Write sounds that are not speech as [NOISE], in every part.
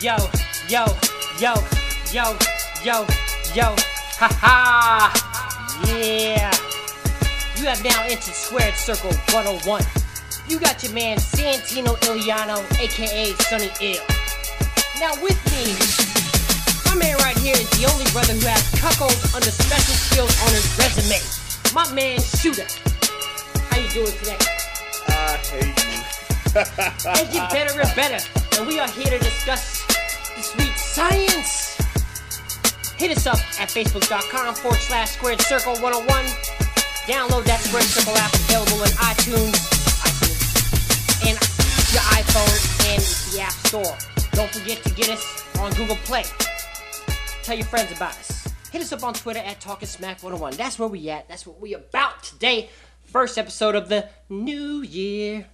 yo, yo, yo, yo, yo, yo, ha ha, yeah. You have now entered Squared Circle 101. You got your man Santino Iliano, aka Sonny Ill. Now with me, my man right here is the only brother who has cuckold under special skills on his resume. My man Shoota. How you doing today? I hate you. [LAUGHS] and get better and better. And we are here to discuss science. Hit us up at facebook.com forward slash squared circle 101. Download that squared circle app available in iTunes, iTunes and your iPhone and the App Store. Don't forget to get us on Google Play. Tell your friends about us. Hit us up on Twitter at Talking Smack 101. That's where we at. That's what we about today. First episode of the new year.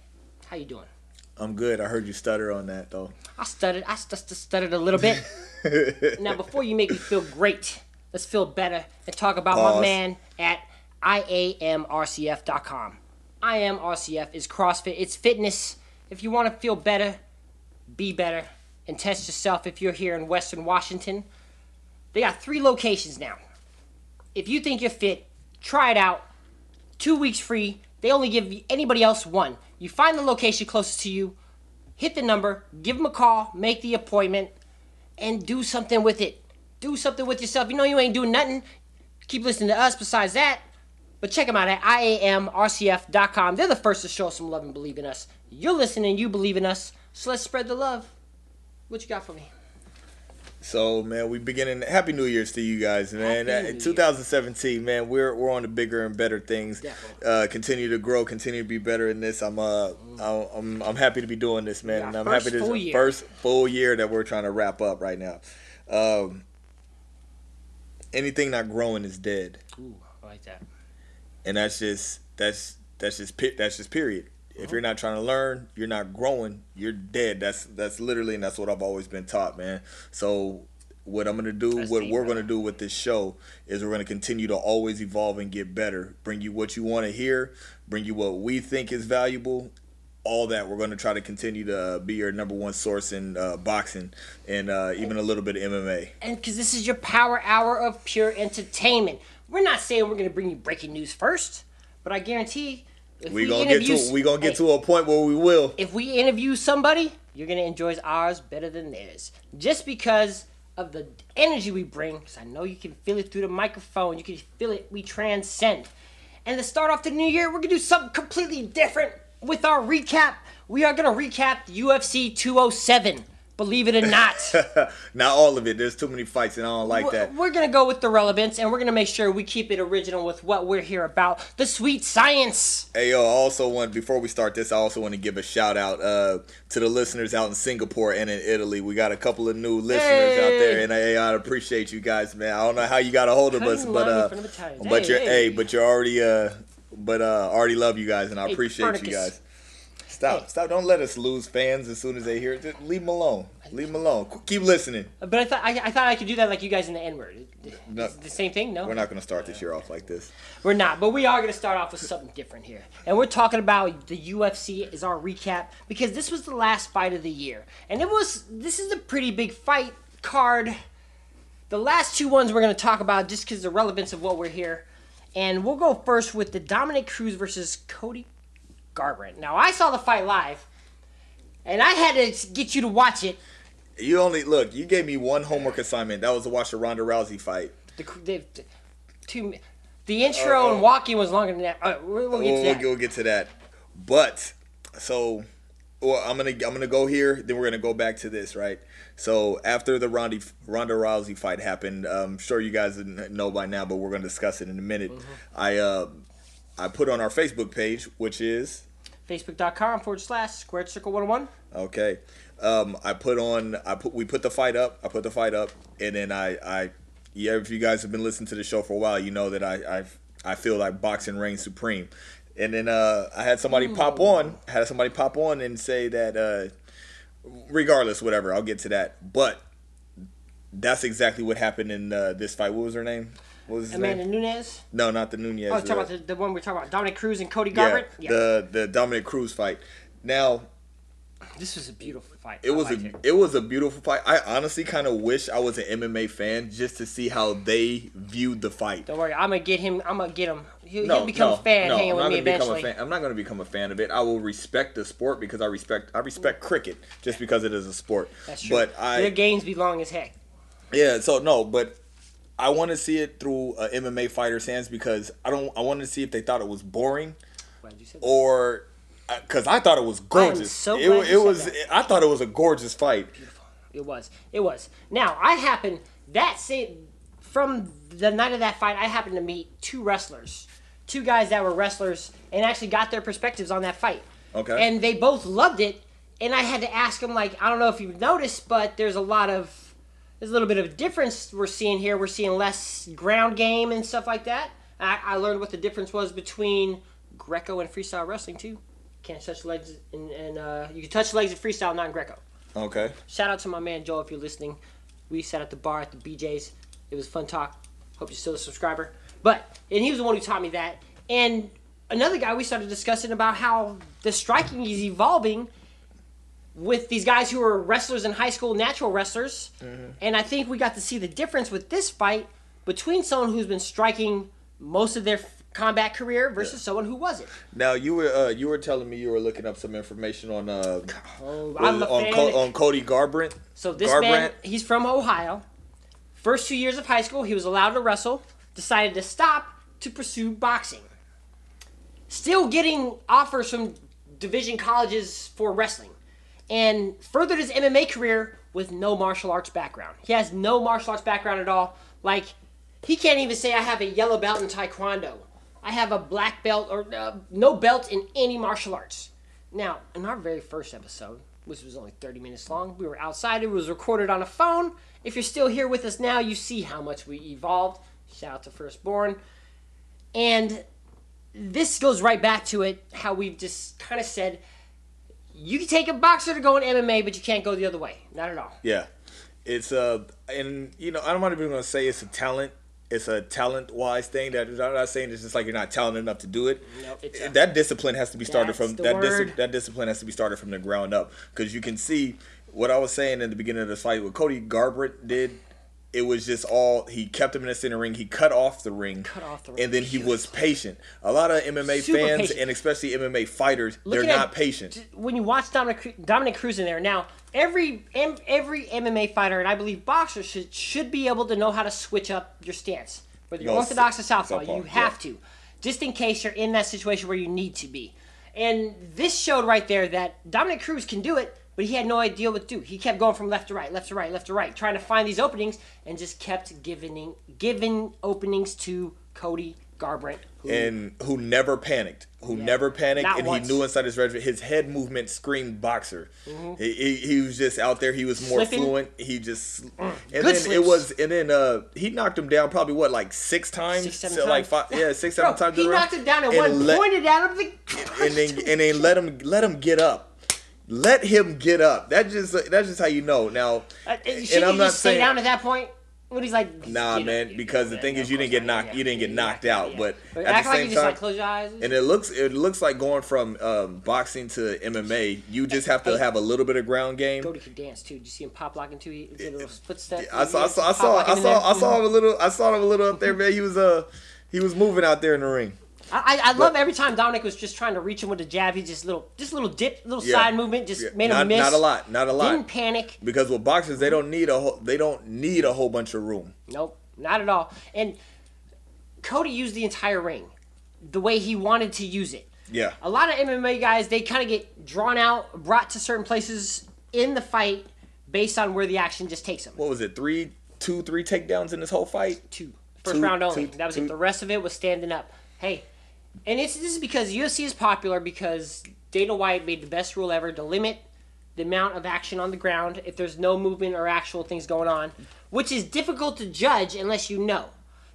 How you doing? I'm good. I heard you stutter on that though. I stuttered. I st- st- stuttered a little bit. [LAUGHS] now, before you make me feel great, let's feel better and talk about my man at IAMRCF.com. IAMRCF is CrossFit. It's fitness. If you want to feel better, be better, and test yourself if you're here in Western Washington, they got three locations now. If you think you're fit, try it out. Two weeks free. They only give anybody else one. You find the location closest to you, hit the number, give them a call, make the appointment, and do something with it. Do something with yourself. You know you ain't doing nothing. Keep listening to us besides that. But check them out at IAMRCF.com. They're the first to show some love and believe in us. You're listening, you believe in us. So let's spread the love. What you got for me? So man, we beginning. Happy New Year's to you guys, man. Happy Uh, 2017, man. We're we're on to bigger and better things. Definitely. Uh, continue to grow. Continue to be better in this. I'm uh I'm I'm, happy to be doing this, man. Yeah, and I'm happy to year. first full year that we're trying to wrap up right now. Um, anything not growing is dead. Ooh, I like that. and that's just that's that's just that's just period. If you're not trying to learn, you're not growing, you're dead. That's that's literally and that's what I've always been taught, man. So what I'm gonna do, That's what deep, we're gonna do with this show is we're gonna continue to always evolve and get better. Bring you what you want to hear, bring you what we think is valuable. All that we're going to try to continue to uh, be your number one source in uh, boxing and uh, even a little bit of MMA. And because this is your power hour of pure entertainment. We're not saying we're going to bring you breaking news first, but I guarantee if We we gonna get to we gonna get Hey, to a point where we will. if we interview somebody, you're gonna enjoy ours better than theirs, just because of the energy we bring. Because I know you can feel it through the microphone. You can feel it. We transcend. And to start off the new year, we're gonna do something completely different with our recap. We are gonna recap the UFC 207. Believe it or not. [LAUGHS] Not all of it. There's too many fights, and I don't like that. We're gonna go with the relevance, and we're gonna make sure we keep it original with what we're here about. The sweet science. Hey yo, I also want before we start this, I also want to give a shout out uh, to the listeners out in Singapore and in Italy. We got a couple of new listeners out there, and I, I appreciate you guys, man. I don't know how you got a hold of us, but uh, but Hey, you're hey. hey, but you're already uh, but uh, already love you guys, and I Hey, appreciate you guys. Stop, Hey. stop! Don't let us lose fans as soon as they hear it. Just leave them alone. Leave them alone. Keep listening. But I thought I, I thought I could do that like you guys in the N word. No. the same thing? No, We're not going to start this year off like this. We're not, but we are going to start off with something different here. And we're talking about the UFC is our recap because this was the last fight of the year. And it was this is a pretty big fight card. The last two ones we're going to talk about just because the relevance of what we're here. And we'll go first with the Dominick Cruz versus Cody Garbrandt. Now, I saw the fight live, and I had to get you to watch it. You only look. You gave me one homework assignment. That was to watch the Ronda Rousey fight. The, the, the, two, the intro Uh, and walking was longer than that. Right, we'll, we'll get we'll, that. we'll get to that. But so, well, I'm gonna I'm gonna go here. Then we're gonna go back to this, right? So after the Ronda Ronda Rousey fight happened, I'm sure you guys know by now, but we're gonna discuss it in a minute. Mm-hmm. I uh, I put on our Facebook page, which is Facebook.com forward slash squared circle 101. Okay. Um, I put on. I put. We put the fight up. I put the fight up, and then I. I. Yeah, if you guys have been listening to the show for a while, you know that I. I. I feel like boxing reigns supreme, and then uh, I had somebody pop on. I had somebody pop on and say that. Uh, regardless, whatever. I'll get to that, but that's exactly what happened in uh, this fight. What was her name? What was his Amanda name? Nunes. No, not the Nunes. Oh, talking about the, the one we're talking about, Dominick Cruz and Cody yeah, Garbrandt. the the Dominick Cruz fight. Now, This was a beautiful fight. It I was a liked it. was a beautiful fight. I honestly kind of wish I was an MMA fan just to see how they viewed the fight. Don't worry, I'm gonna get him. I'm gonna get him. He'll, No, he'll become no, a fan no, hanging I'm with not me gonna become eventually. a fan. I'm not going to become a fan of it. I will respect the sport because I respect I respect cricket just because it is a sport. That's true. But I Their games be long as heck. Yeah, so no, but I want to see it through uh, a MMA fighter's hands because I don't. I wanted to see if they thought it was boring Why did you say that? or uh, because I thought it was gorgeous. so it it you was. that. I thought it was a gorgeous fight. It was. It was. Now I happen that same from the night of that fight. I happened to meet two wrestlers, two guys that were wrestlers, and actually got their perspectives on that fight. Okay. And they both loved it. And I had to ask them, like, I don't know if you've noticed, but there's a lot of there's a little bit of a difference we're seeing here. We're seeing less ground game and stuff like that. I, I learned what the difference was between Greco and freestyle wrestling too. Can't touch legs and, and uh, you can touch legs in freestyle, not in Greco. Okay. Shout out to my man Joe if you're listening. We sat at the bar at the BJ's. It was fun talk. Hope you're still a subscriber. But and he was the one who taught me that. And another guy we started discussing about how the striking is evolving with these guys who are wrestlers in high school, natural wrestlers. And I think we got to see the difference with this fight between someone who's been striking most of their combat career versus someone who wasn't. Now you were uh, you were telling me you were looking up some information on uh Oh, on. Co- on Cody Garbrandt. So this man, he's from Ohio. First two years of high school, he was allowed to wrestle. Decided to stop to pursue boxing. Still getting offers from division colleges for wrestling, and furthered his MMA career with no martial arts background. He has no martial arts background at all. Like he can't even say I have a yellow belt in taekwondo. I have a black belt or uh, no belt in any martial arts. Now, in our very first episode, which was only 30 minutes long, we were outside. It was recorded on a phone. If you're still here with us now, you see how much we evolved. Shout out to Firstborn. And this goes right back to it how we've just kind of said you can take a boxer to go in MMA, but you can't go the other way. Not at all. Yeah, it's uh, and you know I'm not even gonna say it's a talent. It's a talent wise thing. That I'm not saying it's just like you're not talented enough to do it. No, it's a- that discipline has to be started from that. Dis- that discipline has to be started from the ground up because you can see what I was saying in the beginning of this fight. What Cody Garbrandt did, it was just all he kept him in the center ring. He cut off the ring, Cut off the ring. and then he was patient. A lot of MMA Super fans patient. and especially MMA fighters, Looking they're at- not patient. when you watch Dominick Dominick Cruz in there now, every every MMA fighter and I believe boxer should should be able to know how to switch up your stance, whether you're No, orthodox or southpaw. southpaw, You have yeah. to, just in case you're in that situation where you need to be. And this showed right there that Dominick Cruz can do it, but he had no idea what to do. He kept going from left to right, left to right, left to right, trying to find these openings, and just kept giving giving openings to Cody Garbrandt. Who, and who never panicked, who never panicked, and once. Mm-hmm. he knew inside his regiment his head movement screamed boxer. He, he, he was just out there. He was more Slipping. Mm. fluent. He just and Good then it was and then uh he knocked him down probably what like six times, Six, seven So, like five, yeah, six Bro, seven times. he knocked it down and, one let- pointed at him. The, [LAUGHS] and then and then let him let him get up. Let him get up. That just that's just how you know. Now, Uh, and I'm not stay saying down at that point? What he's like? Nah, you know, man. Because the thing is, you didn't get knocked. yeah. You didn't get knocked out. yeah. But But at act the like same you just time, like close your eyes. and it looks it looks like going from um, boxing to MMA. You just have to have a little bit of ground game. Cody could dance too. Did you see him pop locking too? He did a little footstep. I saw, I saw, I saw, I saw. I saw him a little. I saw him a little up there, man. He was uh, he was moving out there in the ring. I, I love every time Dominick was just trying to reach him with a jab. He just little, just little dip, little Yeah. side movement, just Yeah. made not, him miss. Not a lot. Not a lot. Didn't panic. because with boxers, they don't need a whole, they don't need a whole bunch of room. Nope, not at all. And Cody used the entire ring the way he wanted to use it. Yeah. A lot of MMA guys, they kind of get drawn out, brought to certain places in the fight based on where the action just takes them. What was it? Three, two, three takedowns in this whole fight. Two. First Two- round only. two- that was two- it. The rest of it was standing up. Hey, and it's this is because UFC is popular because Dana White made the best rule ever to limit the amount of action on the ground if there's no movement or actual things going on, which is difficult to judge unless you know.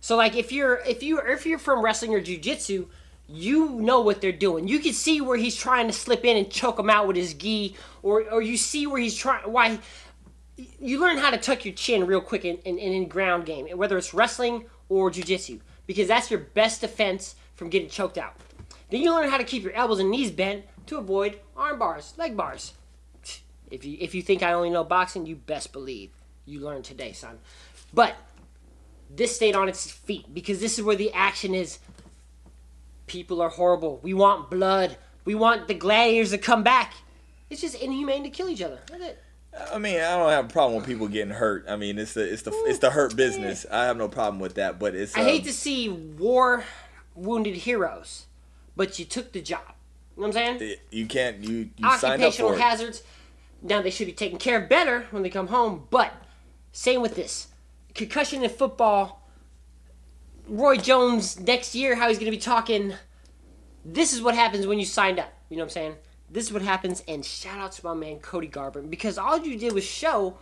So like if you're if you if you're from wrestling or jujitsu, you know what they're doing. You can see where he's trying to slip in and choke him out with his gi, or or you see where he's trying why you learn how to tuck your chin real quick in, in, in ground game, whether it's wrestling or jujitsu, because that's your best defense from getting choked out. Then you learn how to keep your elbows and knees bent to avoid arm bars, leg bars. [SNIFFS] If you if you think I only know boxing, you best believe you learned today, son. But this stayed on its feet because this is where the action is. People are horrible. We want blood. We want the gladiators to come back. It's just inhumane to kill each other. That's it. I mean, I don't have a problem with people getting hurt. I mean, it's the it's the it's the hurt business. I have no problem with that. But it's I um, hate to see war wounded heroes, but you took the job. You know what I'm saying? you can't you you signed up Occupational hazards. Now they should be taken care of better when they come home. But same with this concussion in football. Roy Jones next year, how he's going to be talking. This is what happens when you signed up. You know what I'm saying? This is what happens. And shout out to my man Cody Garber because all you did was show.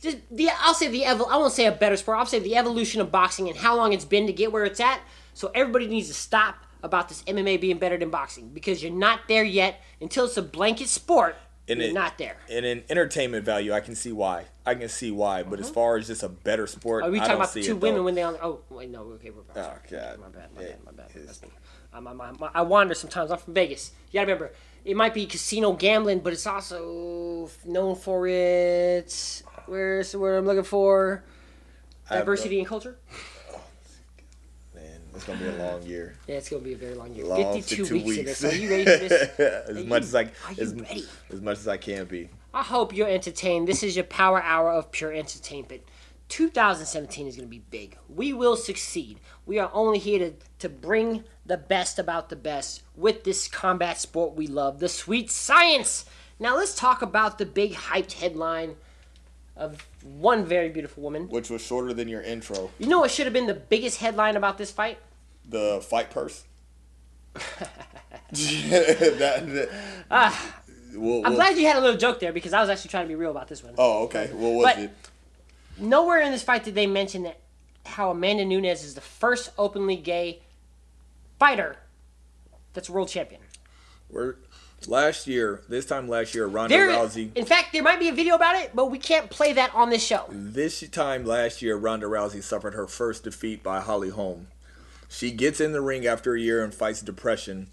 Just the I'll say the evol- I won't say a better sport. I'll say the evolution of boxing and how long it's been to get where it's at. So everybody needs to stop about this MMA being better than boxing because you're not there yet. Until it's a blanket sport, And you're it- not there. And in entertainment value, I can see why. I can see why. But as mm-hmm. far as just a better sport, Are we talking about two women though. when they on? Oh wait, no. Okay, we're oh, back. Oh God. My bad. My Yeah, bad. My bad. it's- That's uh, me. I'm, I'm, I'm, I wander sometimes. I'm from Vegas. You gotta remember, it might be casino gambling, but it's also known for its where's the word I'm looking for? No- Diversity and culture. It's gonna be a long year. Yeah, it's gonna be a very long year. Long 52 52 weeks, in weeks. this. Are you ready for this? [LAUGHS] as you- much as I are you as, ready? as much as I can be. I hope you're entertained. This is your power hour of pure entertainment. 2017 is going to be big. We will succeed. We are only here to, to bring the best about the best with this combat sport we love, the sweet science. Now, let's talk about the big hyped headline of one very beautiful woman. Which was shorter than your intro. You know what should have been the biggest headline about this fight? The fight purse. [LAUGHS] [LAUGHS] that, that, Ah, well, I'm glad you had a little joke there because I was actually trying to be real about this one. Oh, okay. What was But- it? Nowhere in this fight did they mention that how Amanda Nunes is the first openly gay fighter that's world champion. We're last year. This time last year, Ronda There, Rousey. in fact, there might be a video about it, but we can't play that on this show. This time last year, Ronda Rousey suffered her first defeat by Holly Holm. She gets in the ring after a year and fights depression.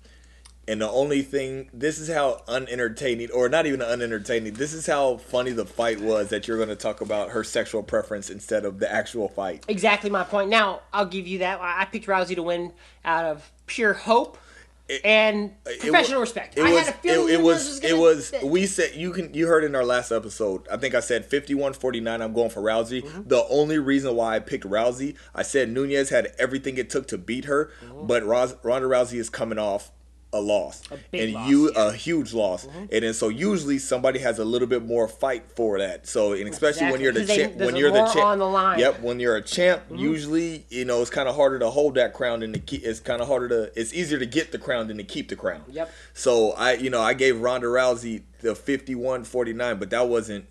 And the only thing, this is how unentertaining, or not even unentertaining, this is how funny the fight was that you're going to talk about her sexual preference instead of the actual fight. Exactly my point. Now, I'll give you that. I I picked Rousey to win out of pure hope and professional wa- respect. It I was, had a feeling it, it Nunes was, it was, we said, you can, you heard in our last episode, I think I said 51 49, I'm going for Rousey. Mm-hmm. The only reason why I picked Rousey, I said Nunes had everything it took to beat her, Mm-hmm. but Ronda Rousey is coming off a loss. big and loss, you, yeah. Mm-hmm. a huge loss. And then so usually somebody has a little bit more fight for that. So, and especially when you're the champ, when you're the champ, on the line. Mm-hmm. Yep, when you're a champ, usually you know it's kind of harder to hold that crown than to keep. It's kind of harder to. It's easier to get the crown than to keep the crown. Yep. So I, you know, I gave Ronda Rousey the 51-49, but that wasn't.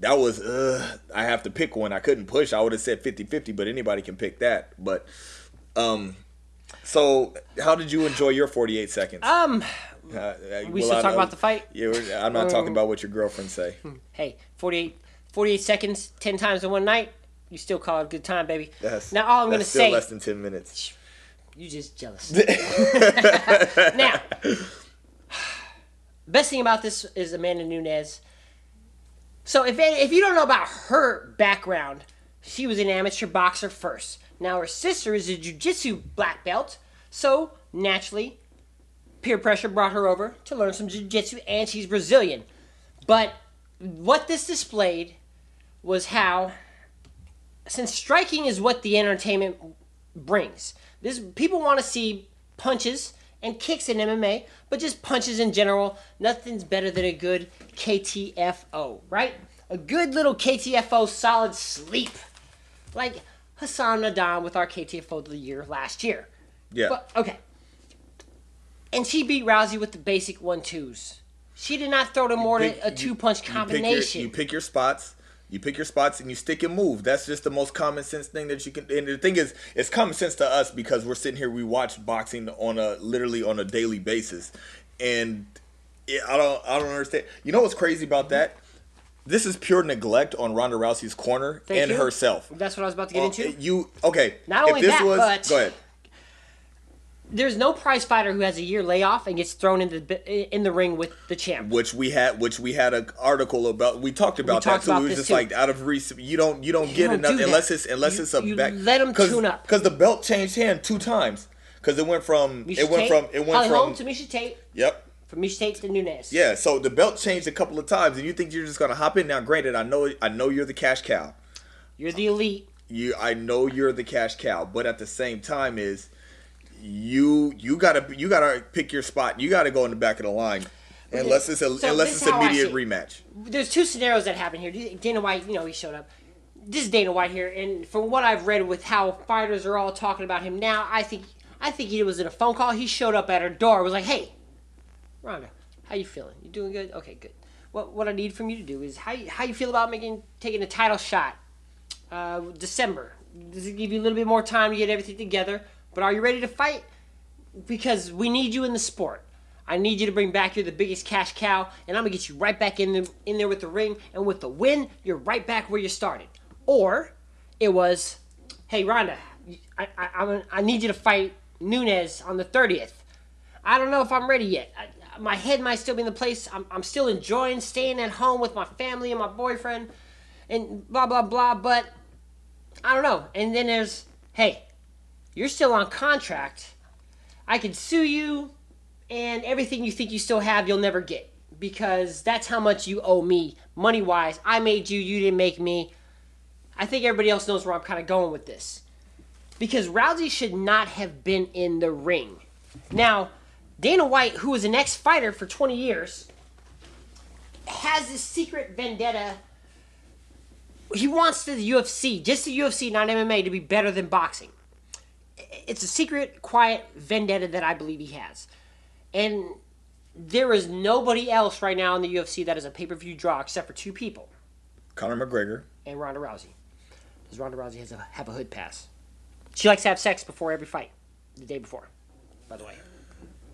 That was. Uh, I have to pick one. I couldn't push. I would have said 50-50, but anybody can pick that. But, um, so how did you enjoy your forty-eight seconds? Um, Uh, uh, we well, still talk about the fight? Yeah, I'm not talking about what your girlfriend say. hey, 48, 48 seconds, 10 times in one night, you still call it a good time, baby. That's, now, all I'm going to say, less than ten minutes. you just jealous. [LAUGHS] [LAUGHS] now, [SIGHS] best thing about this is Amanda Nunes. So if if you don't know about her background, she was an amateur boxer first. Now her sister is a jiu-jitsu black belt, so naturally, peer pressure brought her over to learn some jiu-jitsu, and she's Brazilian. But what this displayed was how, since striking is what the entertainment brings, this people want to see punches and kicks in MMA, but just punches in general. Nothing's better than a good KTFO, right? A good little KTFO solid sleep, like Hassan N'Dam with our KTFO of the year last year. Yeah. But okay. And she beat Rousey with the basic one twos. She did not throw to more than a two punch you pick your- combination. You pick, your, spots. You pick your spots and you stick and move. That's just the most common sense thing that you can. And the thing is, it's common sense to us because we're sitting here. We watch boxing on a literally on a daily basis, and it, I don't. I don't understand. You know what's crazy about mm-hmm. that? This is pure neglect on Ronda Rousey's corner Thank and you. herself. That's what I was about to get Uh, into. You okay? Not only that, but- go ahead. there's no prize fighter who has a year layoff and gets thrown into the, in the ring with the champ. which we had which we had an article about we talked about talked that too about it was this just too. like out of recent you don't you don't get don't enough do unless it's unless You- it's a you back let 'em tune up. because the belt changed hand two times because it went from Miesha it went Tate, from it went Holly from Holm to Miesha Tate, yep from Miesha Tate to Nunes. yeah so the belt changed a couple of times and you think you're just gonna hop in now granted I know I know you're the cash cow You're the elite. you I know you're the cash cow, but at the same time is you you gotta you gotta pick your spot. You gotta go in the back of the line. Unless it's a So unless it's is how I immediate rematch. There's two scenarios that happen here. Dana White, you know, he showed up. This is Dana White here, and from what I've read with how fighters are all talking about him now, I think I think he was in a phone call. He showed up at her door, was like, "Hey, Ronda, how you feeling? You doing good? Okay, good. What what I need from you to do is how you, how you feel about making taking a title shot, uh, December. Does it give you a little bit more time to get everything together? But are you ready to fight? Because we need you in the sport. I need you to bring back. You're the biggest cash cow, and I'm gonna get you right back in the, in there with the ring. And with the win, you're right back where you started. Or it was, hey Ronda, I I, I'm, I need you to fight Nunes on the 30th. I don't know if I'm ready yet. I, my head might still be in the place. I'm, I'm still enjoying staying at home with my family and my boyfriend, and blah blah blah. But I don't know. And then there's, hey, you're still on contract. I can sue you, and everything you think you still have, you'll never get because that's how much you owe me money wise. I made you, you didn't make me. I think everybody else knows where I'm kind of going with this because Rousey should not have been in the ring. Now, Dana White, who was an ex fighter for 20 years, has this secret vendetta. He wants the UFC, just the UFC, not MMA, to be better than boxing. It's a secret, quiet vendetta that I believe he has. And there is nobody else right now in the UFC that is a pay per view draw except for two people Conor McGregor. and Ronda Rousey. Because Ronda Rousey has a have a hood pass. She likes to have sex before every fight, the day before. By the way,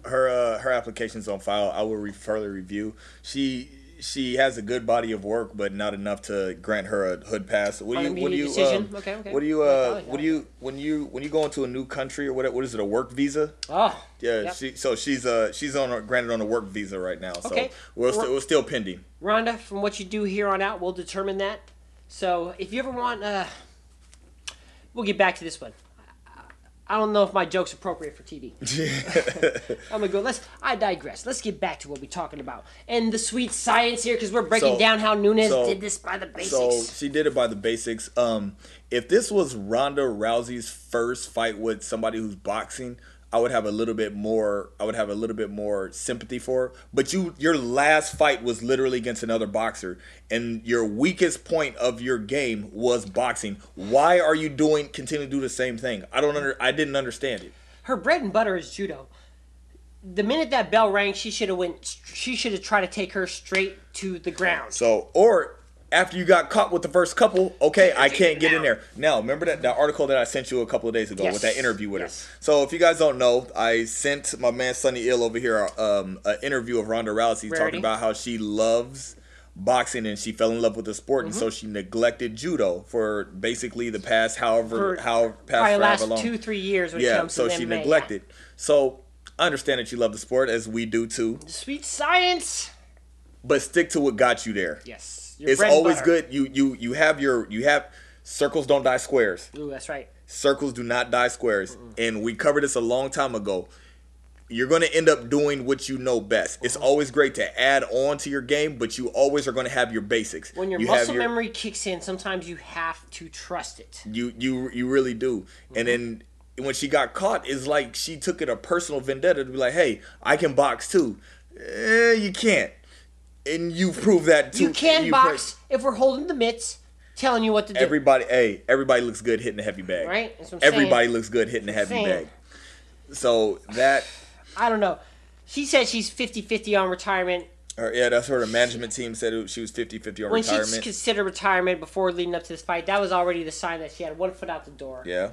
Her uh, her application's on file. I will re- further review. She she has a good body of work, but not enough to grant her a hood pass. What do you what do you um, Okay, okay. what do you I uh what do you when you when you go into a new country or what what is it a work visa? oh Yeah, Yep. she so she's uh she's on a, granted on a work visa right now. So Okay. we're still, we're still pending. Ronda, from what you do here on out, we'll determine that. So if you ever want, uh, we'll get back to this one. I don't know if my joke's appropriate for TV. [LAUGHS] I'm gonna go. Let's. I digress. Let's get back to what we're talking about and the sweet science here, because we're breaking So- down how Nunes so- did this by the basics. So she did it by the basics. Um, if this was Ronda Rousey's first fight with somebody who's boxing, I would have a little bit more. I would have a little bit more sympathy for. Her. But you, your last fight was literally against another boxer, and your weakest point of your game was boxing. Why are you doing? Continue to do the same thing. I don't under. I didn't understand it. her bread and butter is judo. The minute that bell rang, she should have went. She should have tried to take her straight to the ground. So, or after you got caught with the first couple, okay, I can't get in there. Now, remember that, that article that I sent you a couple of days ago Yes. with that interview with Yes. her. So, if you guys don't know, I sent my man Sonny Ill over here um, an interview of Ronda Rousey Rarity. talking about how she loves boxing and she fell in love with the sport, and Mm-hmm. so she neglected judo for basically the past however For how past last long. two, three years when it yeah, so she MMA. neglected. So I understand that you love the sport as we do too, Sweet science. but stick to what got you there. Yes. Your it's always butter. good. You you you have your you have circles don't die squares. Ooh, that's right. Circles do not die squares. And we covered this a long time ago. You're going to end up doing what you know best. It's always great to add on to your game, but you always are going to have your basics. When your you muscle your- memory kicks in, sometimes you have to trust it. You you you really do. And then when she got caught, it's like she took it a personal vendetta to be like, "Hey, I can box too." Eh, you can't. And you prove that too. You can you box if we're holding the mitts, telling you what to do. Everybody, hey, everybody looks good hitting a heavy bag. Right? That's what I'm Everybody saying. looks good hitting a heavy bag. So that, I don't know. She said she's 50-50 on retirement. or yeah, that's what her management team said. She was 50-50 on When she considered retirement before leading up to this fight, that was already the sign that she had one foot out the door. yeah.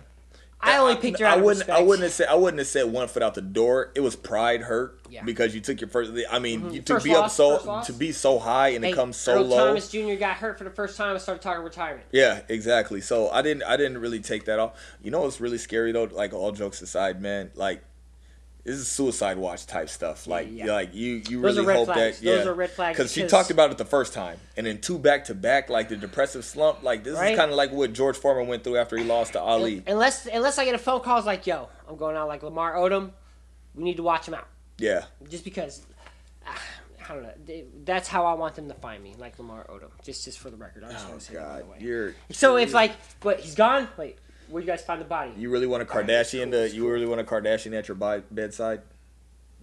I only picked her I out of wouldn't. I wouldn't have said. I wouldn't have said one foot out the door. It was pride hurt Yeah. Mm-hmm. because you took your first. I mean, you, to First be up so to be so high and Hey, it comes so Earl low. Thomas Jr. got hurt for the first time and started talking retirement. Yeah, exactly. So I didn't I didn't really take that off. You know what's really scary though? Like all jokes aside, man, like this is suicide watch type stuff. Like, yeah. like you, you Those really hope flags. that, yeah, Those are red flags Because she talked about it the first time, and then two back to back, like the depressive slump. Like this Right. is kind of like what George Foreman went through after he lost to Ali. Unless unless I get a phone call, it's like, yo, I'm going out like Lamar Odom. We need to watch him out. Yeah, Just because, ah, I don't know. That's how I want them to find me, like Lamar Odom. Just just for the record. I just oh want to say that God, away. you're So if like, what he's gone? Wait, where you guys find the body? you really want a Kardashian to you really want a Kardashian at your bi- bedside.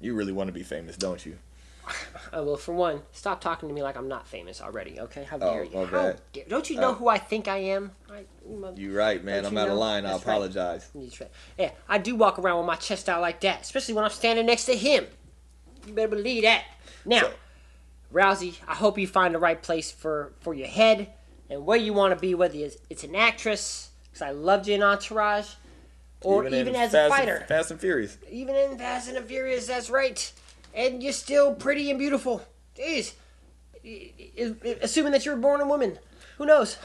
You really want to be famous, don't you? [LAUGHS] Uh, well, for one, stop talking to me like I'm not famous already. Okay, how Oh, dare you? my How dare- don't you know Oh. who I think I am? I, you right, man. I'm out of line. I That's right. apologize. Right. Yeah, I do walk around with my chest out like that, especially when I'm standing next to him. You better believe that. Now, So- Rousey, I hope you find the right place for for your head and where you want to be, whether it's, it's an actress, because I loved you in Entourage, or even, in as Fast a and- fighter, Fast and Furious. even in Fast and Furious. That's right, and you're still pretty and beautiful. Jeez, assuming that you were born a woman, who knows?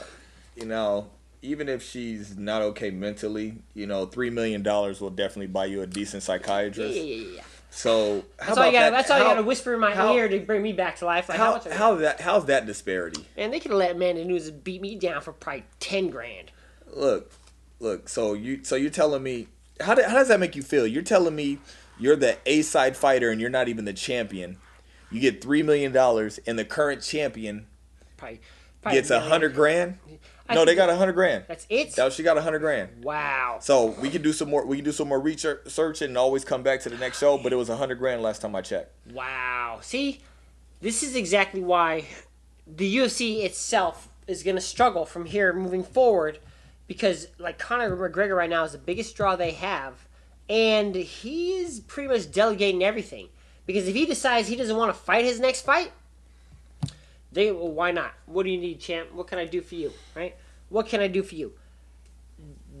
you know, even if she's not okay mentally, you know, three million dollars will definitely buy you a decent psychiatrist. yeah, yeah. yeah. So how That's all you about got. that? That's all you got to whisper in my how- ear to bring me back to life. Like how, How much? how that how's that disparity? Man, they could have let Amanda Nunes beat me down for probably ten grand. Look, look. So you so you're telling me how, do, how does that make you feel? You're telling me you're the A side fighter and you're not even the champion. You get three million dollars and the current champion Probably, probably gets a hundred grand. I No, they got a hundred grand. That's it. That she got a hundred grand. wow. So we can do some more. We can do some more research and always come back to the next show. But it was a hundred grand last time I checked. Wow. See, this is exactly why the UFC itself is going to struggle from here moving forward because, like, Conor McGregor right now is the biggest draw they have, and he is pretty much delegating everything. Because if he decides he doesn't want to fight his next fight, they well, why not? What do you need, champ? What can I do for you? Right? What can I do for you?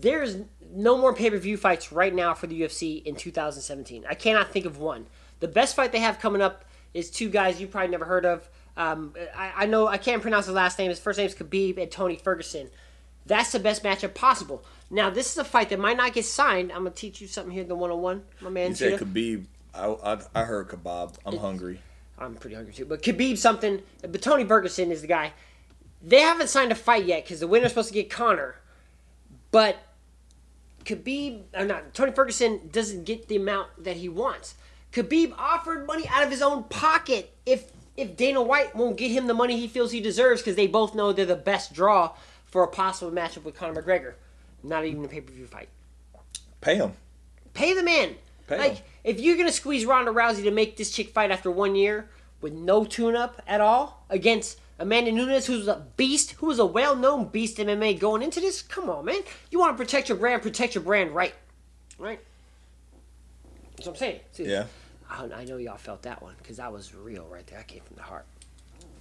There's no more pay per view fights right now for the UFC in 2017. I cannot think of one. The best fight they have coming up is two guys you probably never heard of. Um, I, I know I can't pronounce his last name. His first name is Khabib and Tony Ferguson. That's the best matchup possible. Now this is a fight that might not get signed. I'm gonna teach you something here, the 101, my man. You said Cheetah. Khabib. I, I, I heard kebab. I'm hungry. I'm pretty hungry too. But Khabib something, but Tony Ferguson is the guy. They haven't signed a fight yet because the winner's supposed to get Conor. But Khabib, or not, Tony Ferguson doesn't get the amount that he wants. Khabib offered money out of his own pocket if if Dana White won't get him the money he feels he deserves because they both know they're the best draw for a possible matchup with Conor McGregor. Not even a pay per view fight. Pay him. Pay the man. Pay like, him. if you're gonna squeeze Ronda Rousey to make this chick fight after one year with no tune-up at all against Amanda Nunes, who's a beast, who is a well-known beast in MMA going into this, come on, man. You want to protect your brand, protect your brand right, right. That's what I'm saying. See, Yeah. I, I know y'all felt that one because that was real right there. I came from the heart.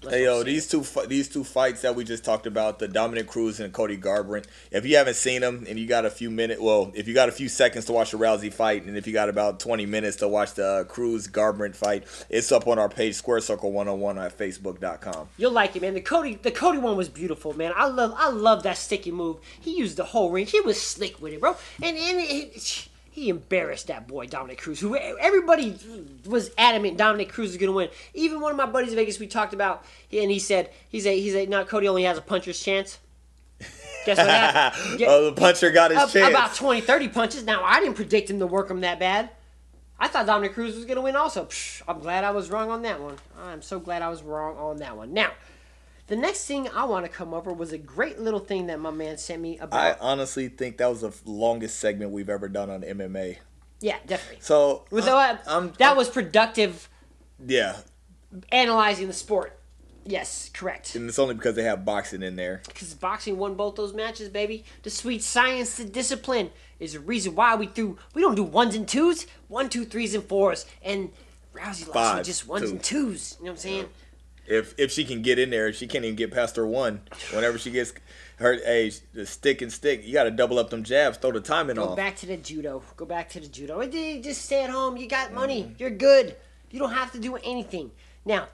That's Hey yo, these two these two fights that we just talked about, the Dominick Cruz and Cody Garbrandt. If you haven't seen them and you got a few minutes, well, if you got a few seconds to watch the Rousey fight, and if you got about 20 minutes to watch the uh, Cruz Garbrandt fight, it's up on our page Square Circle 101 at facebook.com. You'll like it, man. The Cody, the Cody one was beautiful, man. I love, I love that sticky move. He used the whole ring. He was slick with it, bro. And and he, he embarrassed that boy Dominick Cruz, who everybody was adamant Dominick Cruz is gonna win. Even one of my buddies in Vegas, we talked about, and he said, he's a, he's a, not Cody only has a puncher's chance. Guess what happened? [LAUGHS] oh, the puncher got his Ab- chance. About 20, 30 punches. Now, I didn't predict him to work him that bad. I thought Dominick Cruz was going to win also. Psh, I'm glad I was wrong on that one. I'm so glad I was wrong on that one. Now, the next thing I want to come over was a great little thing that my man sent me about. I honestly think that was the longest segment we've ever done on MMA. yeah, definitely. So With I'm- that, uh, I'm- that I'm- was productive yeah, analyzing the sport. Yes, correct. and it's only because they have boxing in there. Because boxing won both those matches, baby. The sweet science, the discipline is the reason why we threw. We don't do ones and twos, one, two, threes, and fours. And Rousey lost Five, with just ones two. and twos. You know what I'm saying? If if she can get in there, she can't even get past her one. Whenever she gets her, hey, the stick and stick, you got to double up them jabs, throw the timing Go off. back to the judo. Go back to the judo. Just stay at home. You got money. You're good. You don't have to do anything. Now,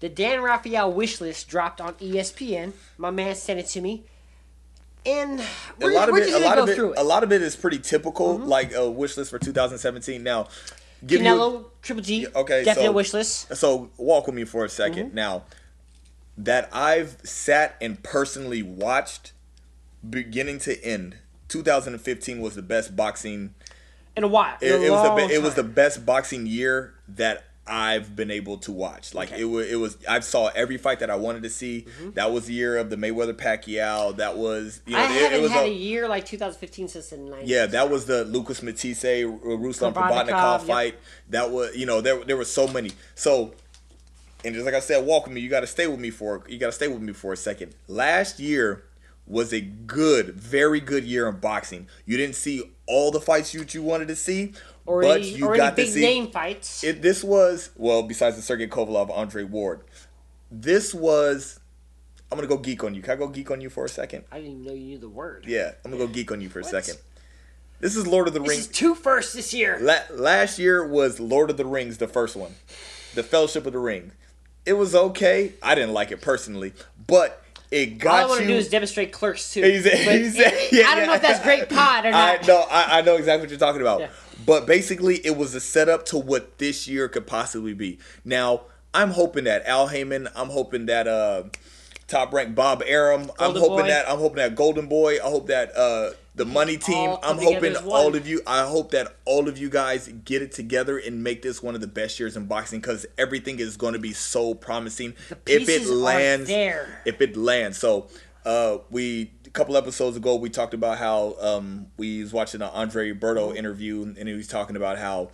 the Dan Rafael wish list dropped on ESPN. My man sent it to me. And a we're, lot of it, a gonna lot go of it, through it. Mm-hmm. a lot of it is pretty typical, like a wish list for 2017. Now, give you Canelo, Triple G. okay, Definite so- wish list. So walk with me for a 2nd Mm-hmm. Now, that I've sat and personally watched, beginning to end, 2015 was the best boxing. In a while. It, a it was the be- it was the best boxing year that I've been able to watch. Like Okay. it was it was I saw every fight that I wanted to see. That was the year of the Mayweather Pacquiao. That was you know Mm-hmm. I it, haven't it was had a, a year like 2015 since the 90s. yeah, that was the Lucas Matthysse, Ruslan Provodnikov, Provodnikov yep. fight. That was, you know, there there were so many. So, and just like I said, walk with me. You got to stay with me for you got to stay with me for a second. Last year was a good, very good year in boxing. You didn't see all the fights you you wanted to see, Or but any, you or got any big see. name fights. It, this was well, besides the Sergey Kovalev, Andre Ward. This was. I'm gonna go geek on you. Can I go geek on you for a second? I didn't even know you knew the word. Yeah, I'm gonna go geek on you for a What? second. This is Lord of the This Rings. is two firsts this year. La- last year was Lord of the Rings, the first one, the Fellowship of the Ring. It was okay. I didn't like it personally, but it got All I want to do is demonstrate clerks too. He's- But he's- it- yeah, I don't know if yeah. that's great pod or [LAUGHS] not. I know, I, I know exactly what you're talking about. Yeah. But basically, it was a setup to what this year could possibly be. Now, I'm hoping that Al Haymon, I'm hoping that uh, top ranked Bob Arum, I'm hoping Boy. that I'm hoping that Golden Boy, I hope that uh, the Money Team, I'm hoping all of you, I hope that all of you guys get it together and make this one of the best years in boxing because everything is going to be so promising if it lands. there. If it lands, so uh, we a couple episodes ago we talked about how um, we was watching an Andre Berto Mm-hmm. interview and he was talking about how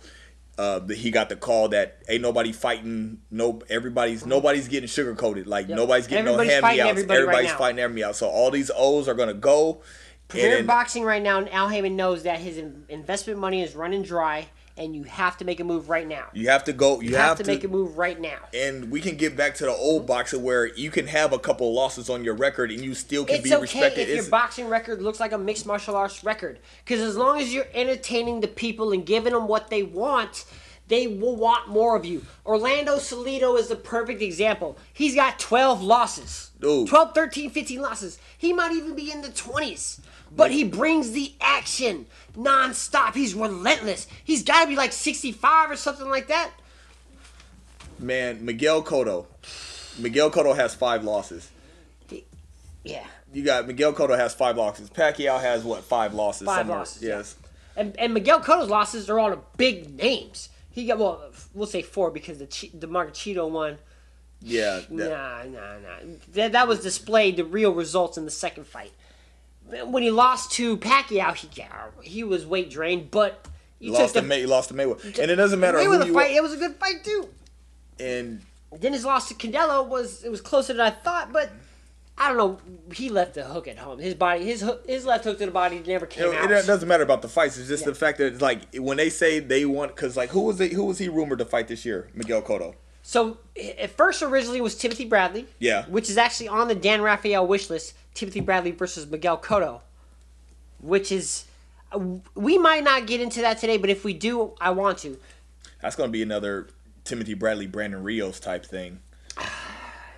uh, the, he got the call that ain't nobody fighting no everybody's nobody's getting sugar coated like Mm-hmm. Yep. nobody's getting Everybody's no hand me outs everybody right everybody's now. fighting everybody out so all these O's are gonna go Premier and- boxing right now, and Al Haymon knows that his investment money is running dry, and you have to make a move right now. you have to go you, You have, have to make a move right now. and we can get back to the old boxing where you can have a couple losses on your record and you still can It's be okay respected. if your boxing record looks like a mixed martial arts record, because as long as you're entertaining the people and giving them what they want, they will want more of you. Orlando Salido is the perfect example. He's got 12 losses. Dude. 12, 13, 15 losses. He might even be in the 20s. But he brings the action nonstop. He's relentless. He's got to be like 65 or something like that. man, Miguel Cotto. Miguel Cotto has five losses. Yeah. You got Miguel Cotto has five losses. Pacquiao has what five losses? Five somewhere. losses, yeah. Yes. And, and Miguel Cotto's losses are all the big names. He got well, we'll say four because the the Margarito one. Yeah. that- Nah, nah, nah. That, that was displayed the real results in the second fight. When he lost to Pacquiao, he yeah, he was weight drained, but He lost took to May, he lost to Mayweather, and it doesn't matter Mayweather who you fight. are. It was a good fight too. And Then his loss to Canelo was it was closer than I thought, but I don't know. He left the hook at home. His body, his hook, his left hook to the body never came it, out. it doesn't matter about the fights. It's just Yeah. the fact that it's like when they say they want, because like who was it, who was he rumored to fight this year? Miguel Cotto. So at first, originally was Timothy Bradley. Yeah. Which is actually on the Dan Rafael wish list. Timothy Bradley versus Miguel Cotto, which is we might not get into that today, but if we do, I want to. That's gonna be another Timothy Bradley, Brandon Rios type thing. [SIGHS]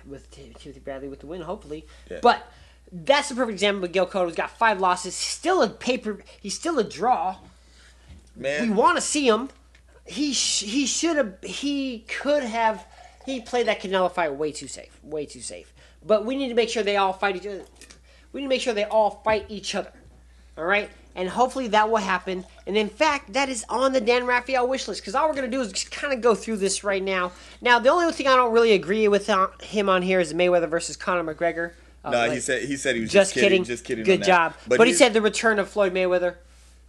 with Tim- Timothy Bradley with the win, hopefully. Yeah. But that's the perfect example. Of Miguel Cotto's got five losses. He's still a paper. He's still a draw. Man, We want to see him. He sh- he should have. He could have. He played that Canelo fight way too safe. Way too safe. But we need to make sure they all fight each other. We need to make sure they all fight each other. All right. And hopefully that will happen. And in fact, that is on the Dan Rafael wish list. Because all we're going to do is just kind of go through this right now. Now, the only thing I don't really agree with him on here is Mayweather versus Conor McGregor. Uh, no, he said he said he was just, just, kidding. Just kidding. Good job. But, he said the return of Floyd Mayweather.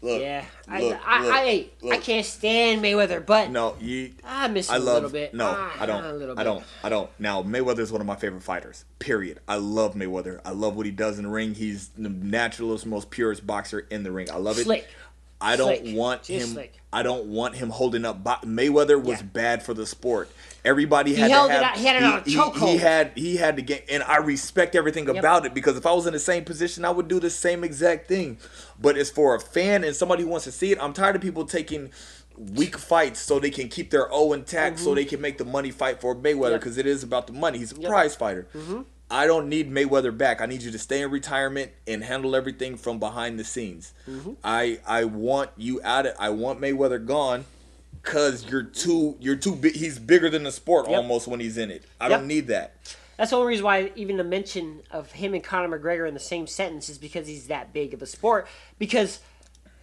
Look, Yeah, I, look, I, look, I, I, I can't stand Mayweather, but No, you. I miss him I a love. little bit. No, Ah, I don't. a I don't. I don't. Now Mayweather is one of my favorite fighters. Period. I love Mayweather. I love what he does in the ring. He's the naturalist, most purest boxer in the ring. I love it. Slick. I don't Slick. want Just him. slick. I don't want him holding up. Bo- Mayweather was Yeah. bad for the sport. Everybody He had held to it have. out- he had it on a he, chokehold. he had he had to get, and I respect everything about it because if I was in the same position, I would do the same exact thing. But as for a fan and somebody who wants to see it, I'm tired of people taking weak fights so they can keep their O intact, so they can make the money fight for Mayweather Mm-hmm. Yep. because it is about the money. He's a prize fighter. I don't need Mayweather back. I need you to stay in retirement and handle everything from behind the scenes. Mm-hmm. I I want you out of I want Mayweather gone Cause you're too you're too big. He's bigger than the sport Yep. almost when he's in it. I Yep. don't need that. That's the only reason why even the mention of him and Conor McGregor in the same sentence is because he's that big of a sport. Because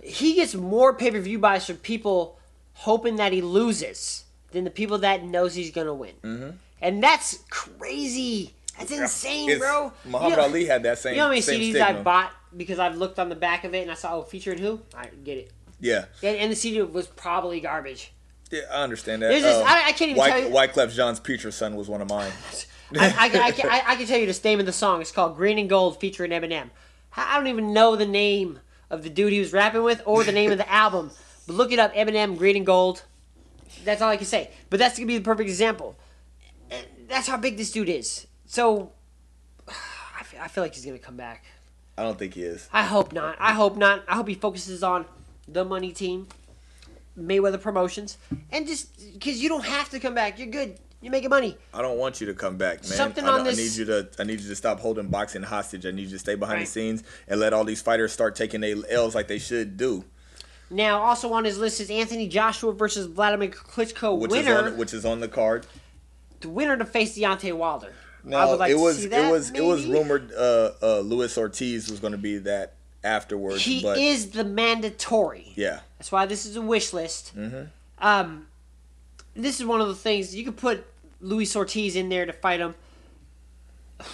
he gets more pay per view buys from people hoping that he loses than the people that knows he's gonna win. Mm-hmm. And that's crazy. That's insane, It's- bro. Muhammad You know- Ali had that same. You know how many CDs I stigma. bought because I've looked on the back of it and I saw oh featuring who? I get it. Yeah. And, and the CD was probably garbage. Yeah, I understand that. There's this- Um, I- I can't even Wyc- tell you- Wyclef Jean's Preacher Son was one of mine. [LAUGHS] I, I, can- I, I, can tell you the name of the song. It's called Green and Gold featuring Eminem. I I don't even know the name of the dude he was rapping with or the name of the [LAUGHS] album. But look it up Eminem, Green and Gold. That's all I can say. But that's going to be the perfect example. That's how big this dude is. So [SIGHS] I feel, I feel like he's going to come back. I don't think he is. I hope not. I hope not. I hope he focuses on the money team, Mayweather Promotions, and just because you don't have to come back. You're good. You're making money. I don't want you to come back, man. Something I, on don't- I need you to. I need you to stop holding boxing hostage. I need you to stay behind Right. the scenes and let all these fighters start taking their L's like they should do. Now, also on his list is Anthony Joshua versus Vladimir Klitschko. Which winner, is on. Which is on the card. the winner to face Deontay Wilder. I would like it to was see it that, was it was rumored uh, uh, Luis Ortiz was going to be that afterwards. He but is the mandatory. yeah, That's why this is a wish list. Mm-hmm. Um, this is one of the things you could put Luis Ortiz in there to fight him. [SIGHS]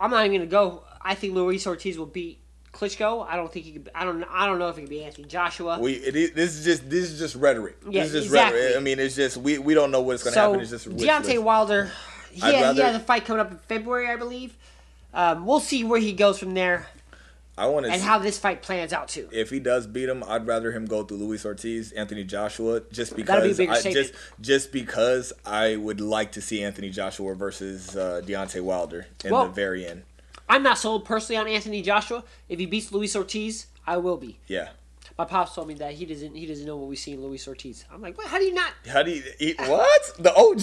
I'm not even gonna go. I think Luis Ortiz will beat Klitschko. I don't think he could. I don't. I don't know if he could be Anthony Joshua. we it is, this is just this is just rhetoric. Yeah, this is just exactly. rhetoric. I mean, it's just we, we don't know what's going to so happen. It's just Deontay list. Wilder, [SIGHS] he, I'd rather- he has a fight coming up in February, I believe. Um, we'll see where he goes from there I want to and how this fight plans out too. if he does beat him, I'd rather him go through Luis Ortiz, Anthony Joshua, just be because bigger I, just just because I would like to see Anthony Joshua versus uh, Deontay Wilder in Well- the very end. I'm not sold personally on Anthony Joshua. If he beats Luis Ortiz, I will be. Yeah. My pops told me that he doesn't he doesn't know what we see in Luis Ortiz. I'm like, what? How do you not? How do you eat [LAUGHS] what? The OG?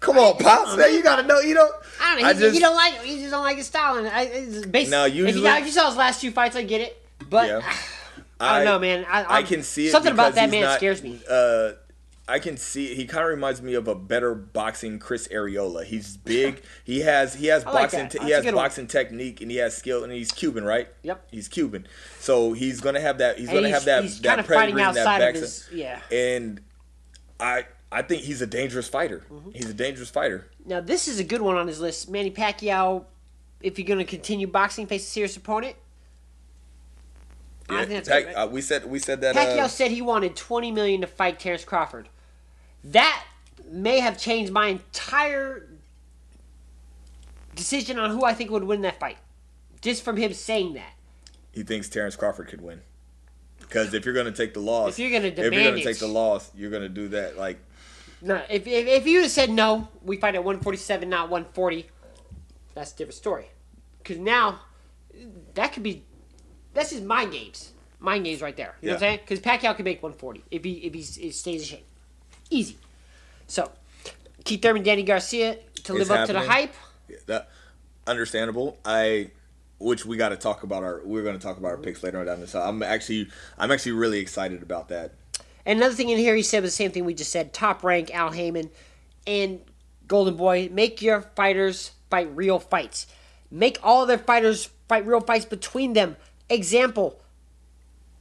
Come on, pops. Now you gotta know. You don't. I don't know. I He, just- you don't like. You just don't like his style. And I, it's basic. No, if, usually- you, if you saw his last two fights, I get it. But Yeah. [SIGHS] I don't know, man. I, I can see it. Something about that man not- scares me. Uh, I can see he kind of reminds me of a better boxing Chris Arreola. He's big. [LAUGHS] he has he has I like boxing that. te- he has good one. boxing technique and he has skill and he's Cuban, right? Yep. He's Cuban. So he's gonna have that. He's gonna have that. he's that kind of fighting pedigree and that outside of his. Yeah. And I I think he's a dangerous fighter. Mm-hmm. He's a dangerous fighter. Now this is a good one on his list. Manny Pacquiao, if you're going to continue boxing, face a serious opponent. I Yeah, think that's Pac- right? uh, we said we said that. Pacquiao Uh, said he wanted 20 million to fight Terrence Crawford. That may have changed my entire decision on who I think would win that fight. Just from him saying that. he thinks Terrence Crawford could win. Because if you're gonna take the loss, If you're gonna if you're gonna take the loss, you're gonna do that. Like No, if if, if you said no, we fight at 147, not 140. That's a different story. Because now, that could be. That's just mind games. Mind games right there. You know what I'm saying? Because Pacquiao can make 140 if he if he stays in shape. Easy. So, Keith Thurman, Danny Garcia to live It's up to the happening. hype. that understandable. I which we got to talk about our we're going to talk about our picks later on down this. So I'm actually I'm actually really excited about that. And another thing in here he said was the same thing we just said. Top rank Al Haymon and Golden Boy. Make your fighters fight real fights. Make all their fighters fight real fights between them. Example: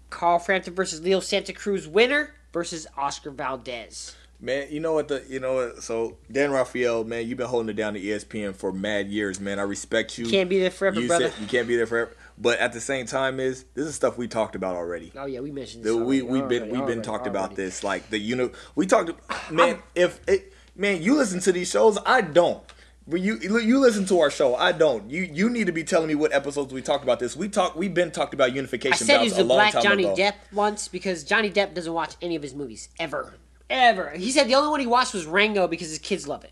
Carl Frampton versus Leo Santa Cruz winner versus Oscar Valdez. Man, you know what the you know what so Dan Rafael, man, you've been holding it down to ESPN for mad years, man. I respect you. Can't be there forever, you brother. Said you can't be there forever. But at the same time is this is stuff we talked about already. Oh yeah, we mentioned this. The- we already, we've been already, we've been talked about this like the you know we talked man if it, man you listen to these shows I don't but you you listen to our show I don't you you need to be telling me what episodes we talked about this we talk we've been talked about unification. I said he's a long black Johnny ago. Depp once because Johnny Depp doesn't watch any of his movies ever, ever. He said the only one he watched was Rango because his kids love it,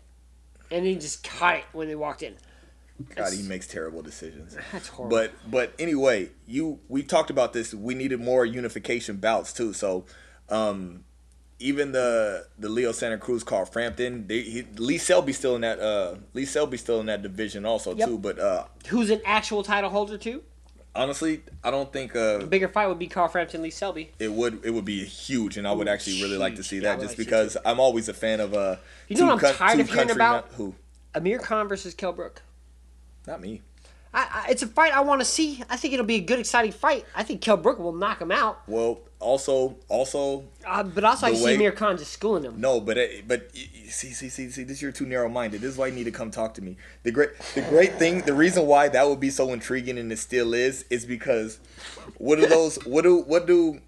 and he just caught it when they walked in. God he makes terrible decisions [LAUGHS] That's horrible. but but anyway you we talked about this we needed more unification bouts too so um even the the Leo Santa Cruz Carl Frampton they, he, Lee Selby still in that uh Lee Selby still in that division also Yep. too but uh Who's an actual title holder too? Honestly, I don't think uh, The bigger fight would be Carl Frampton Lee Selby. it would it would be huge, and I would actually really like to see that would just like because I'm always a fan of uh. You know what I'm tired of hearing about? Who? Amir Khan versus Kell Brook. Not me. I, I, it's a fight I want to see. I think it'll be a good, exciting fight. I think Kell Brook will knock him out. Well, also, also, Uh, but also, I see Amir Khan just schooling him. no, but it, but see, see, see, see, this you're too narrow minded. This is why you need to come talk to me. The great, the great thing, the reason why that would be so intriguing and it still is, is because what do those, [LAUGHS] what do, what do,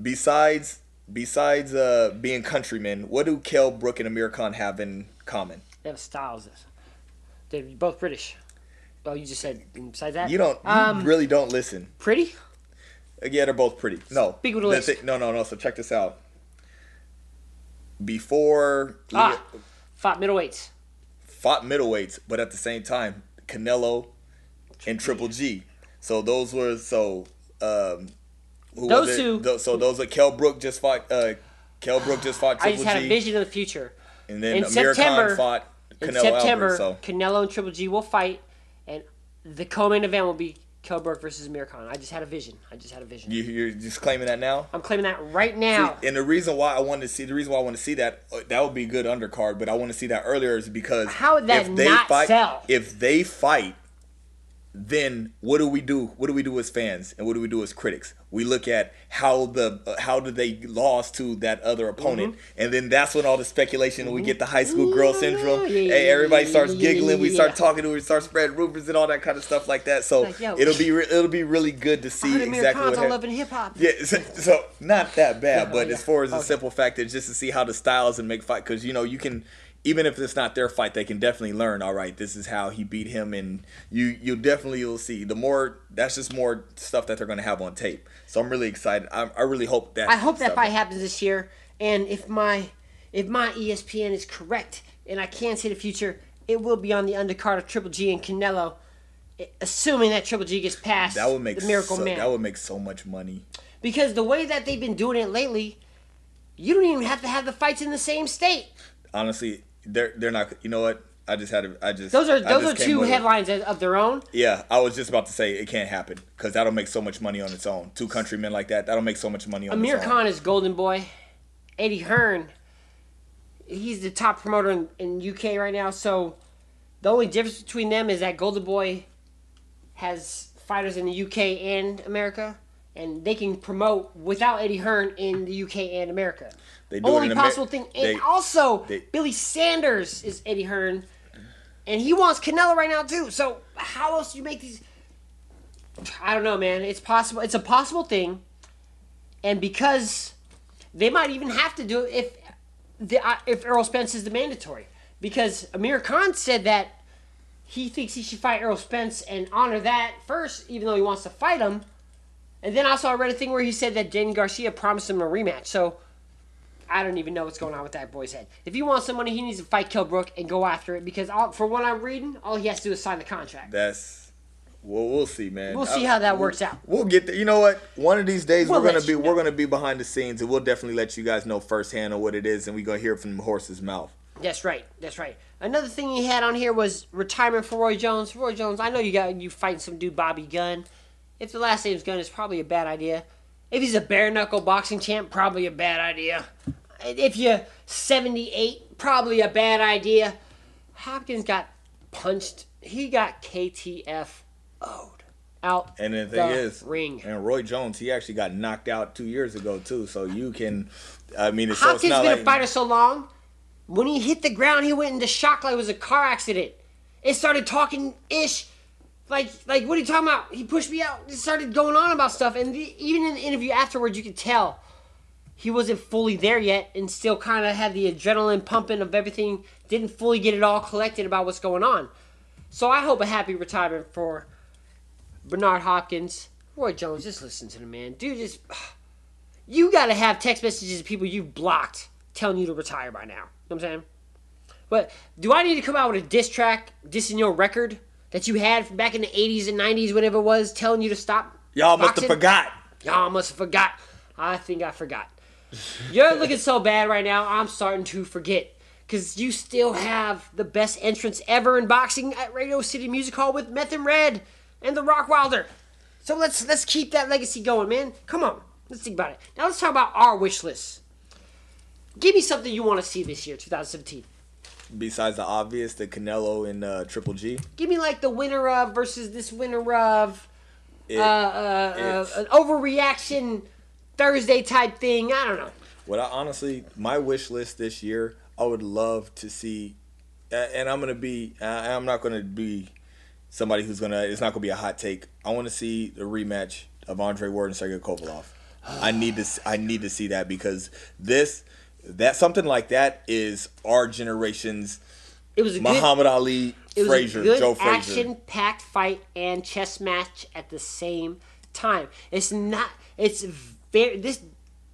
besides, besides uh being countrymen, what do Kell Brook and Amir Khan have in common? They have styles. They're both British. Oh, you just said besides that? You don't, you Um, really don't listen. pretty? Yeah, they're both pretty. No, Speak with a list. no, no, no. So check this out. Before Ah, fought middleweights. fought middleweights, but at the same time, Canelo and Triple G. So those were so. Um, who Those was it? two- Tho- So those are Kell Brook just fought. Uh, Kell Brook just fought I Triple just had G, a vision of the future. and then in Amir September- Khan fought In September, Alvarez. So Canelo and Triple G will fight, the co-main event will be Brook versus Amir Khan. I just had a vision. I just had a vision. you, you're just claiming that now. I'm claiming that right now. See, and the reason why I wanted to see the reason why I want to see that uh, that would be a good undercard, but I want to see that earlier is because How would that if they not fight, sell? If they fight, then what do we do? What do we do as fans, and what do we do as critics? We look at how the uh, how did they lost to that other opponent, Mm-hmm. and then that's when all the speculation and we get the high school girl syndrome. Yeah, hey, everybody starts giggling. We start talking to, we start spreading rumors and all that kind of stuff like that. So Like, yo. it'll be re- it'll be really good to see exactly what on hap- Love and Hip Hop. yeah, so, so not that bad, [LAUGHS] but as far as the Okay. simple fact is just to see how the styles and make fight, because you know you can, even if it's not their fight, they can definitely learn. All right, this is how he beat him, and you you definitely will see the more. That's just more stuff that they're going to have on tape. So I'm really excited. I, I really hope that. I hope that fight happens this year. And if my if my ESPN is correct, and I can see the future, it will be on the undercard of Triple G and Canelo, eh, assuming that Triple G gets past That would make the Miracle so, Man. That would make so much money. because the way that they've been doing it lately, you don't even have to have the fights in the same state. Honestly, they're they're not. You know what? I just had. A, I just. Those are those are two headlines of of their own. Yeah, I was just about to say it can't happen because that'll make so much money on its own. Two countrymen like that, that'll make so much money on Amir its own. Amir Khan is Golden Boy. Eddie Hearn, he's the top promoter in, in UK right now. So the only difference between them is that Golden Boy has fighters in the UK and America, and they can promote without Eddie Hearn in the UK and America. They do Only in Amer- possible thing, and they- also they- Billy Saunders is Eddie Hearn, and he wants Canelo right now too. So how else do you make these? I don't know, man. It's possible. It's a possible thing, and because they might even have to do it if the uh, if Errol Spence is the mandatory, because Amir Khan said that he thinks he should fight Errol Spence and honor that first, even though he wants to fight him. And then also I read a thing where he said that Danny Garcia promised him a rematch. So I don't even know what's going on with that boy's head. If he wants some money, he needs to fight Kell Brook and go after it because all, for what I'm reading, all he has to do is sign the contract. That's well, we'll see, man. We'll see how that works out. We'll get there. You know what? One of these days We'll we're gonna be you we're gonna be behind the scenes, and we'll definitely let you guys know firsthand on what it is, and we are gonna hear it from the horse's mouth. That's right. That's right. Another thing he had on here was retirement for Roy Jones. Roy Jones, I know you got you fighting some dude Bobby Gunn. If the last name's Gunn, it's probably a bad idea. If he's a bare knuckle boxing champ, probably a bad idea. If you're 78, probably a bad idea. Hopkins got punched. He got KTFO'd out And the thing the is, ring. and Roy Jones, he actually got knocked out two years ago too. So you can, I mean, it's, so it's Hopkins been like a fighter so long. When he hit the ground, he went into shock like it was a car accident. It started talking ish, like like what are you talking about? He pushed me out. It started going on about stuff, and the, even in the interview afterwards, you could tell he wasn't fully there yet, and still kind of had the adrenaline pumping of everything. Didn't fully get it all collected about what's going on. So I hope a happy retirement for Bernard Hopkins. Roy Jones, just listen to the man, dude. Just [SIGHS] you got to have text messages of people you've blocked telling you to retire by now. You know what I'm saying? But do I need to come out with a diss track dissing your record that you had from back in the 80s and 90s, whatever it was, telling you to stop? y'all must have forgot. Y'all must have forgot. I think I forgot. You're looking so bad right now, I'm starting to forget. Because you still have the best entrance ever in boxing at Radio City Music Hall with Meth and Red and the Rockwilder. So let's let's keep that legacy going, man. Come on, let's think about it. Now let's talk about our wish list. Give me something you want to see this year, 2017. Besides the obvious, the Canelo and uh, Triple G. Give me like the winner of versus this winner of It- uh, uh, uh, an overreaction Thursday type thing. I don't know. What I honestly, my wish list this year, I would love to see, and I'm gonna be, I'm not gonna be somebody who's gonna, it's not gonna be a hot take. I want to see the rematch of Andre Ward and Sergey Kovalev. I need to, I need to see that because this, that something like that is our generation's It was a good, Muhammad Ali, it was Frazier, a good Joe Frazier. action-packed fight and chess match at the same time. It's not. It's very this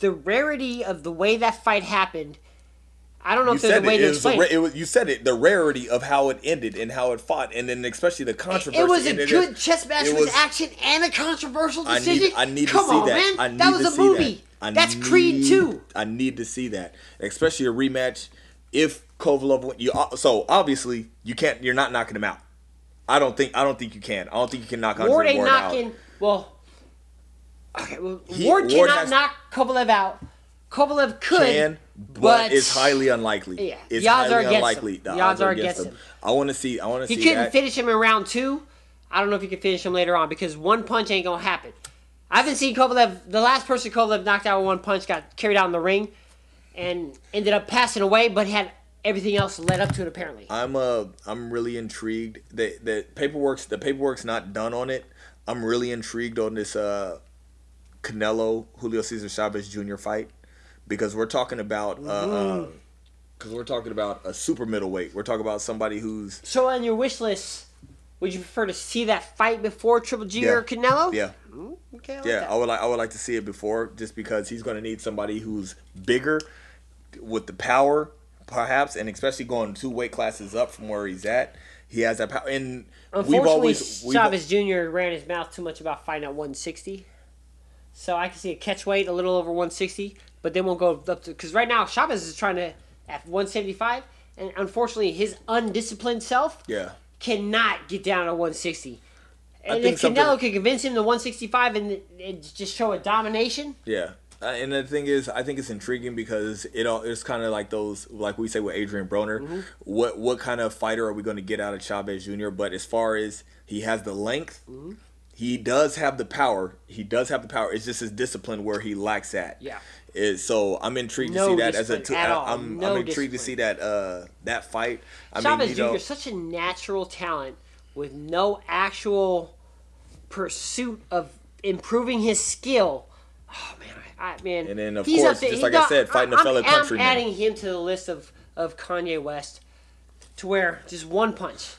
the rarity of the way that fight happened. I don't know You if there's a way it, to it was explain. ra- it. it was, you said it, the rarity of how it ended and how it fought, and then especially the controversy. It was a it good chess match it with was- action and a controversial decision. I need, I need Come to see on, that. man. I need that was to a see movie. That. I That's Creed need- 2. I need to see that, especially a rematch. If Kovalev, win- you uh, so obviously you can't. You're not knocking him out. I don't think. I don't think you can. I don't think you can knock Andre Ward Ward out. knocking. Well, okay. Well, He- Ward Ward cannot knock Kovalev out. Kovalev could, Can, but, it's highly unlikely. Yeah, it's odds highly are against unlikely. him. The, The odds are against him. I want to see. I want to see. He couldn't that. finish him in round two. I don't know if he can finish him later on because one punch ain't gonna happen. I haven't seen Kovalev. The last person Kovalev knocked out with one punch got carried out in the ring, and ended up passing away, but had everything else led up to it apparently. I'm uh I'm really intrigued. The the paperwork's the paperwork's not done on it. I'm really intrigued on this uh Canelo Julio Cesar Chavez Jr. fight because we're talking about uh, uh because we're talking about a super middleweight. We're talking about somebody who's So on your wish list, would you prefer to see that fight before Triple G Yeah. or Canelo? yeah Okay. I yeah. I would like I would like to see it before just because he's going to need somebody who's bigger with the power perhaps and especially going two weight classes up from where he's at. He has that power and Unfortunately, we've always we've, Chavez Jr. ran his mouth too much about fighting at 160. So I can see a catch weight a little over 160, but then we'll go up to because right now Chavez is trying to at 175, and unfortunately his undisciplined self yeah. cannot get down to 160. And think if Canelo could convince him to 165 and, and just show a domination, Yeah. Uh, and the thing is, I think it's intriguing because it all it's kind of like those, like we say with Adrian Broner. Mm-hmm. What what kind of fighter are we going to get out of Chavez Jr.? But as far as he has the length, Mm-hmm. he does have the power. He does have the power. It's just his discipline where he lacks at. Yeah. Is so I'm intrigued No to see that as a. discipline. I'm No I'm intrigued to see that uh that fight. I Chavez mean, you Jr. is such a natural talent with no actual pursuit of improving his skill. Oh man, I, I man. And then, of he's course, there. just like I said, fighting a I'm- fellow I'm countryman. adding him to the list of of Kanye West, to where just one punch.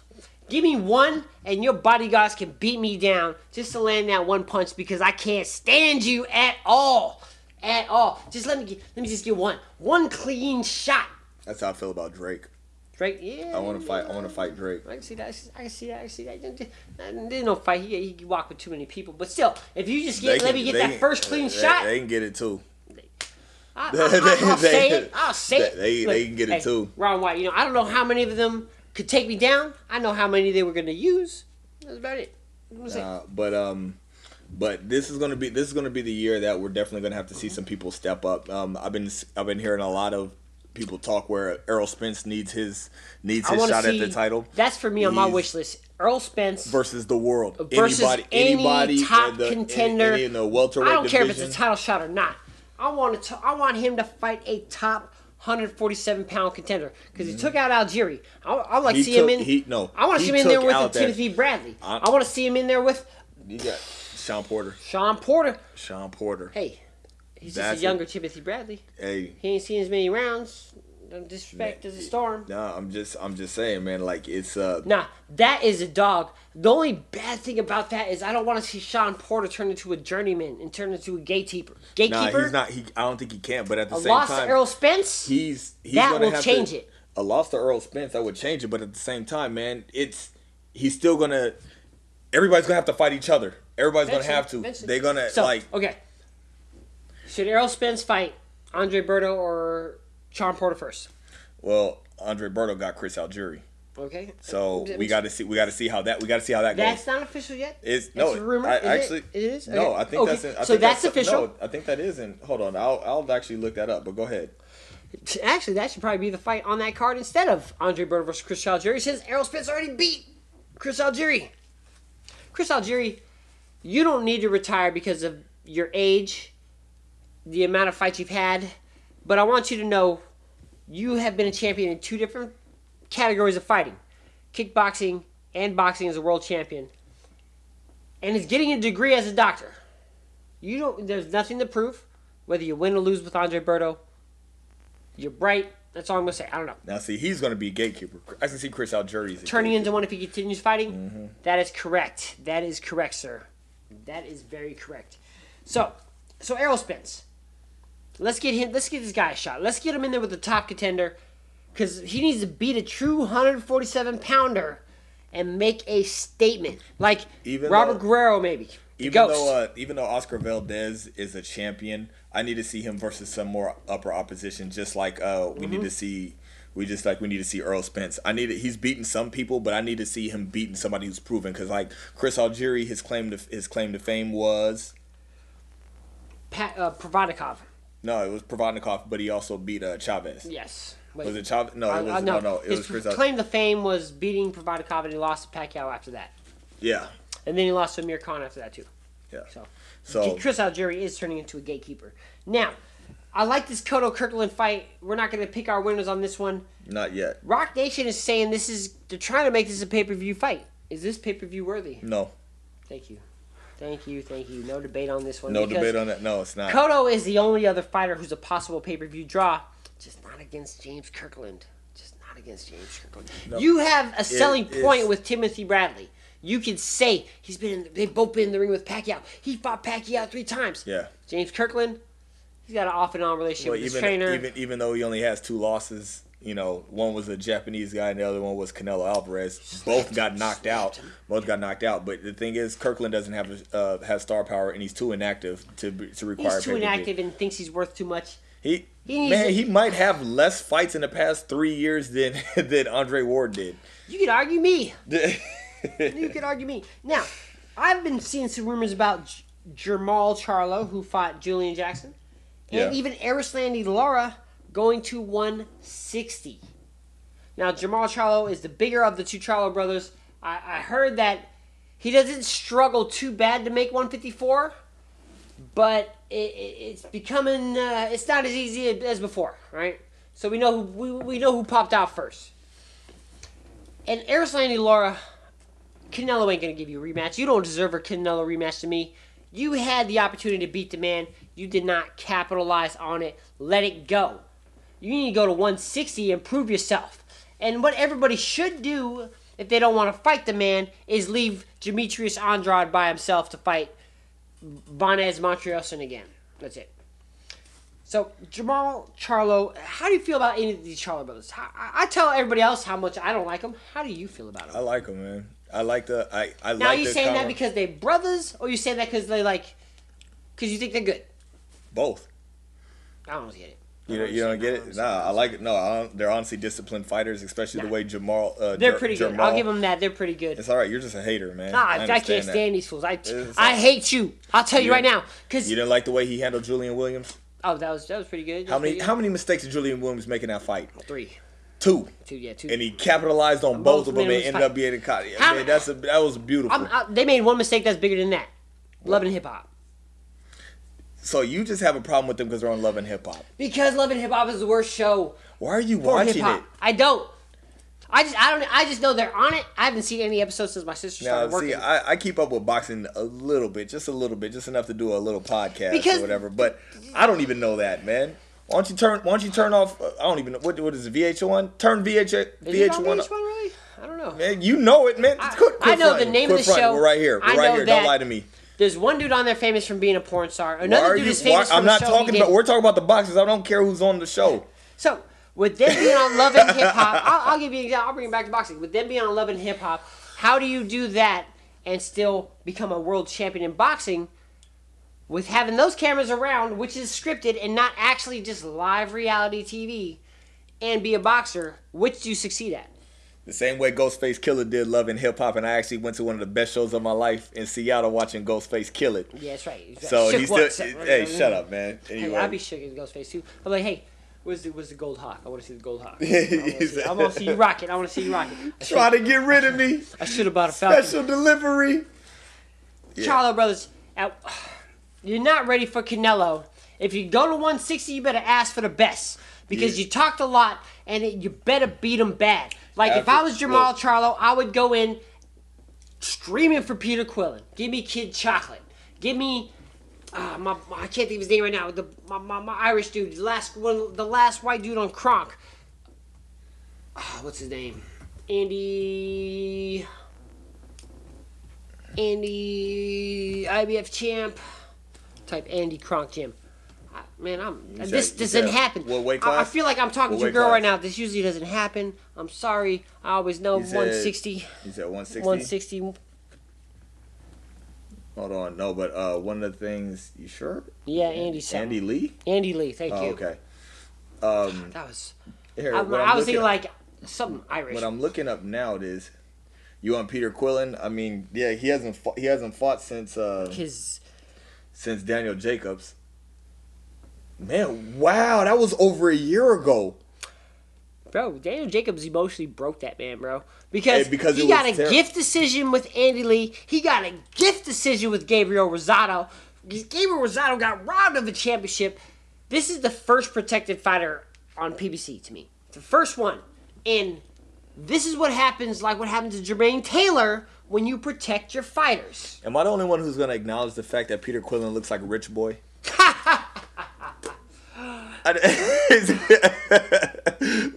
Give me one, and your bodyguards can beat me down just to land that one punch because I can't stand you at all, at all. Just let me get, let me just get one, one clean shot. that's how I feel about Drake. Drake, yeah. I want to fight. I want to fight Drake. I can see that. I can see that. I can see that. There's no fight. He, he can walk with too many people. But still, if you just get, They let me get that can- first clean they- shot, They can get it too. I, [LAUGHS] they- will they- say it. I'll say it. they- they can get it hey, too. Ron White, you know, I don't know how many of them could take me down. I know how many they were going to use. That's about it. I'm gonna say. Uh, but um, but this is gonna be this is gonna be the year that we're definitely gonna have to see some people step up. Um, I've been I've been hearing a lot of people talk where Errol Spence needs his needs his shot see. at the title That's for me on my wish list. Errol Spence. versus the world. Versus any top in the, contender. any in the welterweight I don't care if it's a title shot or not. I want to. I want him to fight a top 147 pound contender because he mm-hmm. took out Algieri. I, I like He see him in. he- no, I want to see him in there with Timothy Bradley. I- I, want to see him in there with You got Sean Porter. Sean Porter. Sean Porter. Hey, he's just a younger Timothy Bradley. Hey, He ain't seen as many rounds. No disrespect to the Storm. no, I'm just I'm just saying, man. Like it's uh, Nah, that is a dog. The only bad thing about that is I don't want to see Sean Porter turn into a journeyman and turn into a gatekeeper. Gatekeeper. nah, he's not. He I don't think he can. But at the a same loss time, to Errol Spence. he's he's That will have change to, it. A loss to Errol Spence that would change it, but at the same time, man, it's he's still gonna. Everybody's gonna have to fight each other. Everybody's gonna have to. Eventually. They're gonna So like. okay. Should Errol Spence fight Andre Berto or Sean Porter first? Well, Andre Berto got Chris Algieri. Okay. So we got to see. We got to see how that. We got to see how that That's goes. not official yet. It's That's no. a rumor. I Is it? actually. It is? No, I think Okay. that's. In, I So think that's official? No, I think that is in. Hold on. I'll. I'll actually look that up. But go ahead. Actually, that should probably be the fight on that card instead of Andre Berto versus Chris Algieri since Errol Spence already beat Chris Algieri. Chris Algieri, you don't need to retire because of your age, the amount of fights you've had, but I want you to know you have been a champion in two different categories of fighting kickboxing and boxing as a world champion. And is getting a degree as a doctor. You don't there's nothing to prove whether you win or lose with Andre Berto. You're bright. That's all I'm gonna say. I don't know. Now, see, he's going to be a gatekeeper. I can see Chris Algieri as Turning into one if he continues fighting. Mm-hmm. That is correct. That is correct, sir. That is very correct. So, so Errol Spence. Let's get him. Let's get this guy a shot. Let's get him in there with the top contender, because he needs to beat a true 147 pounder, and make a statement like Even Robert though- Guerrero, maybe. Even Ghost. though, uh, even though Oscar Valdez is a champion, I need to see him versus some more upper opposition. Just like uh, we Mm-hmm. need to see, we just like we need to see Errol Spence. I need he's beaten some people, but I need to see him beating somebody who's proven. Because like Chris Algieri, his claim to his claim to fame was Pat, uh, Provodnikov. No, it was Provodnikov, but he also beat uh, Chavez. Yes. Wait. Was it Chavez? No, it was uh, no, no, it His was Chris. Claim to fame was beating Provodnikov, and he lost to Pacquiao after that. yeah, And then he lost to Amir Khan after that too. yeah. So, So Chris Algieri is turning into a gatekeeper. Now, I like this Cotto Kirkland fight. We're not going to pick our winners on this one. not yet. Roc Nation is saying this is they're trying to make this a pay per view fight. Is this pay per view worthy? No, Thank you, thank you, thank you. No debate on this one. no debate on that. No, it's not. Cotto is the only other fighter who's a possible pay per view draw, just not against James Kirkland. Just not against James Kirkland. You have a selling is- point with Timothy Bradley. You can say he's been. In, they've both been in the ring with Pacquiao. He fought Pacquiao three times. Yeah. James Kirkland, he's got an off and on relationship Well, with his trainer. even even though he only has two losses, you know, one was a Japanese guy and the other one was Canelo Alvarez. Both got knocked out. Both got knocked out. But the thing is, Kirkland doesn't have uh, have star power and he's too inactive to to require. he's too inactive and thinks he's worth too much. He. He man, to- he might have less fights in the past three years than [LAUGHS] than Andre Ward did. You could argue me. [LAUGHS] You could argue me. Now, I've been seeing some rumors about J- Jermall Charlo, who fought Julian Jackson, and Yeah. even Erislandy Lara going to 160. Now, Jermall Charlo is the bigger of the two Charlo brothers. I, I heard that he doesn't struggle too bad to make 154, but it, it, it's becoming uh, it's not as easy as before, right? So we know who we, we know who popped out first. And Erislandy Lara, Canelo ain't gonna give you a rematch. You don't deserve a Canelo rematch to me. You had the opportunity to beat the man. You did not capitalize on it. Let it go. You need to go to 160 and prove yourself. And what everybody should do if they don't want to fight the man is leave Demetrius Andrade by himself to fight Vanes Martirosyan again. That's it. So Jermall Charlo, how do you feel about any of these Charlo brothers? I, I tell everybody else how much I don't like them. How do you feel about them? I like him, man. I like the. I I Now, like are you saying that because they brothers, or you saying that because they like, because you think they're good? both. I don't get it. You, don't- you don't get it? Nah, I like it. No, I don't, they're honestly disciplined fighters, especially the way Jermall. Uh, They're pretty good. Jermall- I'll give them that. They're pretty good. It's all right. You're just a hater, man. Nah, I, I can't that. stand these fools. I, It's I hate you. I'll tell you, You right now. Because You didn't like the way he handled Julian Williams. oh, that was that was pretty good. How many pretty how many mistakes did Julian Williams make in that fight? Three, Two. two, yeah, two. And he capitalized on Both both of them and ended fight- up being caught. How Man, many- that's a, that was beautiful. I'm, I, they made one mistake that's bigger than that. Love and hip hop. So you just have a problem with them because they're on Love and Hip Hop. Because Love and Hip Hop is the worst show Why are you watching hop. it? I don't. I just I don't I just know they're on it. I haven't seen any episodes since my sister Now, started working. see, I, I keep up with boxing a little bit, just a little bit, just enough to do a little podcast Because- or whatever. But I don't even know that, man. Why don't you turn? Why don't you turn off? Uh, I don't even know what what is it, VH1? Turn VH Is it on VH1. VH1 really? I don't know. Man, you know it, man. I- I know the name of the fronting. show. We're right here. We're right here. that- Don't lie to me. There's one dude on there famous from being a porn star. Another dude you? is Why, famous I'm from not talking about. We're talking about the boxers. I don't care who's on the show. So with them being on Love and Hip Hop, [LAUGHS] I'll, I'll give you an example. I'll bring it back to boxing. With them being on Love and Hip Hop, how do you do that and still become a world champion in boxing? With having those cameras around, which is scripted and not actually just live reality TV, and be a boxer, which do you succeed at? The same way Ghostface Killah did Love and Hip Hop, and I actually went to one of the best shows of my life in Seattle watching Ghostface Killah. Yeah, that's right. So he's still. Hey, shut up, man. Hey, I'd be shook as Ghostface too. I'm like, hey, where's the where's the gold hawk? I want to see the gold hawk. [LAUGHS] I want to see, said- I wanna see you rock it. I want to see you rock it. I trying to get rid of me. [LAUGHS] I should have bought a Falcon. Special delivery. Yeah. Charlo brothers, out, you're not ready for Canelo. If you go to 160, you better ask for the best because Yeah. you talked a lot and it, you better beat him bad. Like if I was Jermall look. Charlo, I would go in screaming for Peter Quillin. Give me Kid Chocolate. Give me. Uh, my, my- I can't think of his name right now. The my, my, my Irish dude, the last one, the last white dude on Kronk. Ah, what's his name? Andy. Andy IBF champ. Type Andy Kronk Gym. Man, I'm said- this doesn't said happen. what weight I- I, feel like I'm talking to a girl right now. This usually doesn't happen. I'm sorry. I always know said- 160. You said 160. 160. Hold on, no, but uh, one of the things. You sure? Yeah, Andy. Andy, Andy Lee. Andy Lee. Thank Oh, you. okay. Um, That was. here, I, I was thinking like something Irish. What I'm looking up now is, you on Peter Quillin? I mean, yeah, he hasn't fought, he hasn't fought since uh, His since Daniel Jacobs. Man, wow, that was over a year ago. bro, Daniel Jacobs emotionally broke that man, bro, because, Hey, because he got a ter- gift decision with Andy Lee. He got a gift decision with Gabriel Rosado. Gabriel Rosado got robbed of a championship. This is the first protected fighter on PBC to me. The first one, and this is what happens, like what happened to Jermaine Taylor when you protect your fighters. Am I the only one who's gonna acknowledge the fact that Peter Quillin looks like a rich boy? I-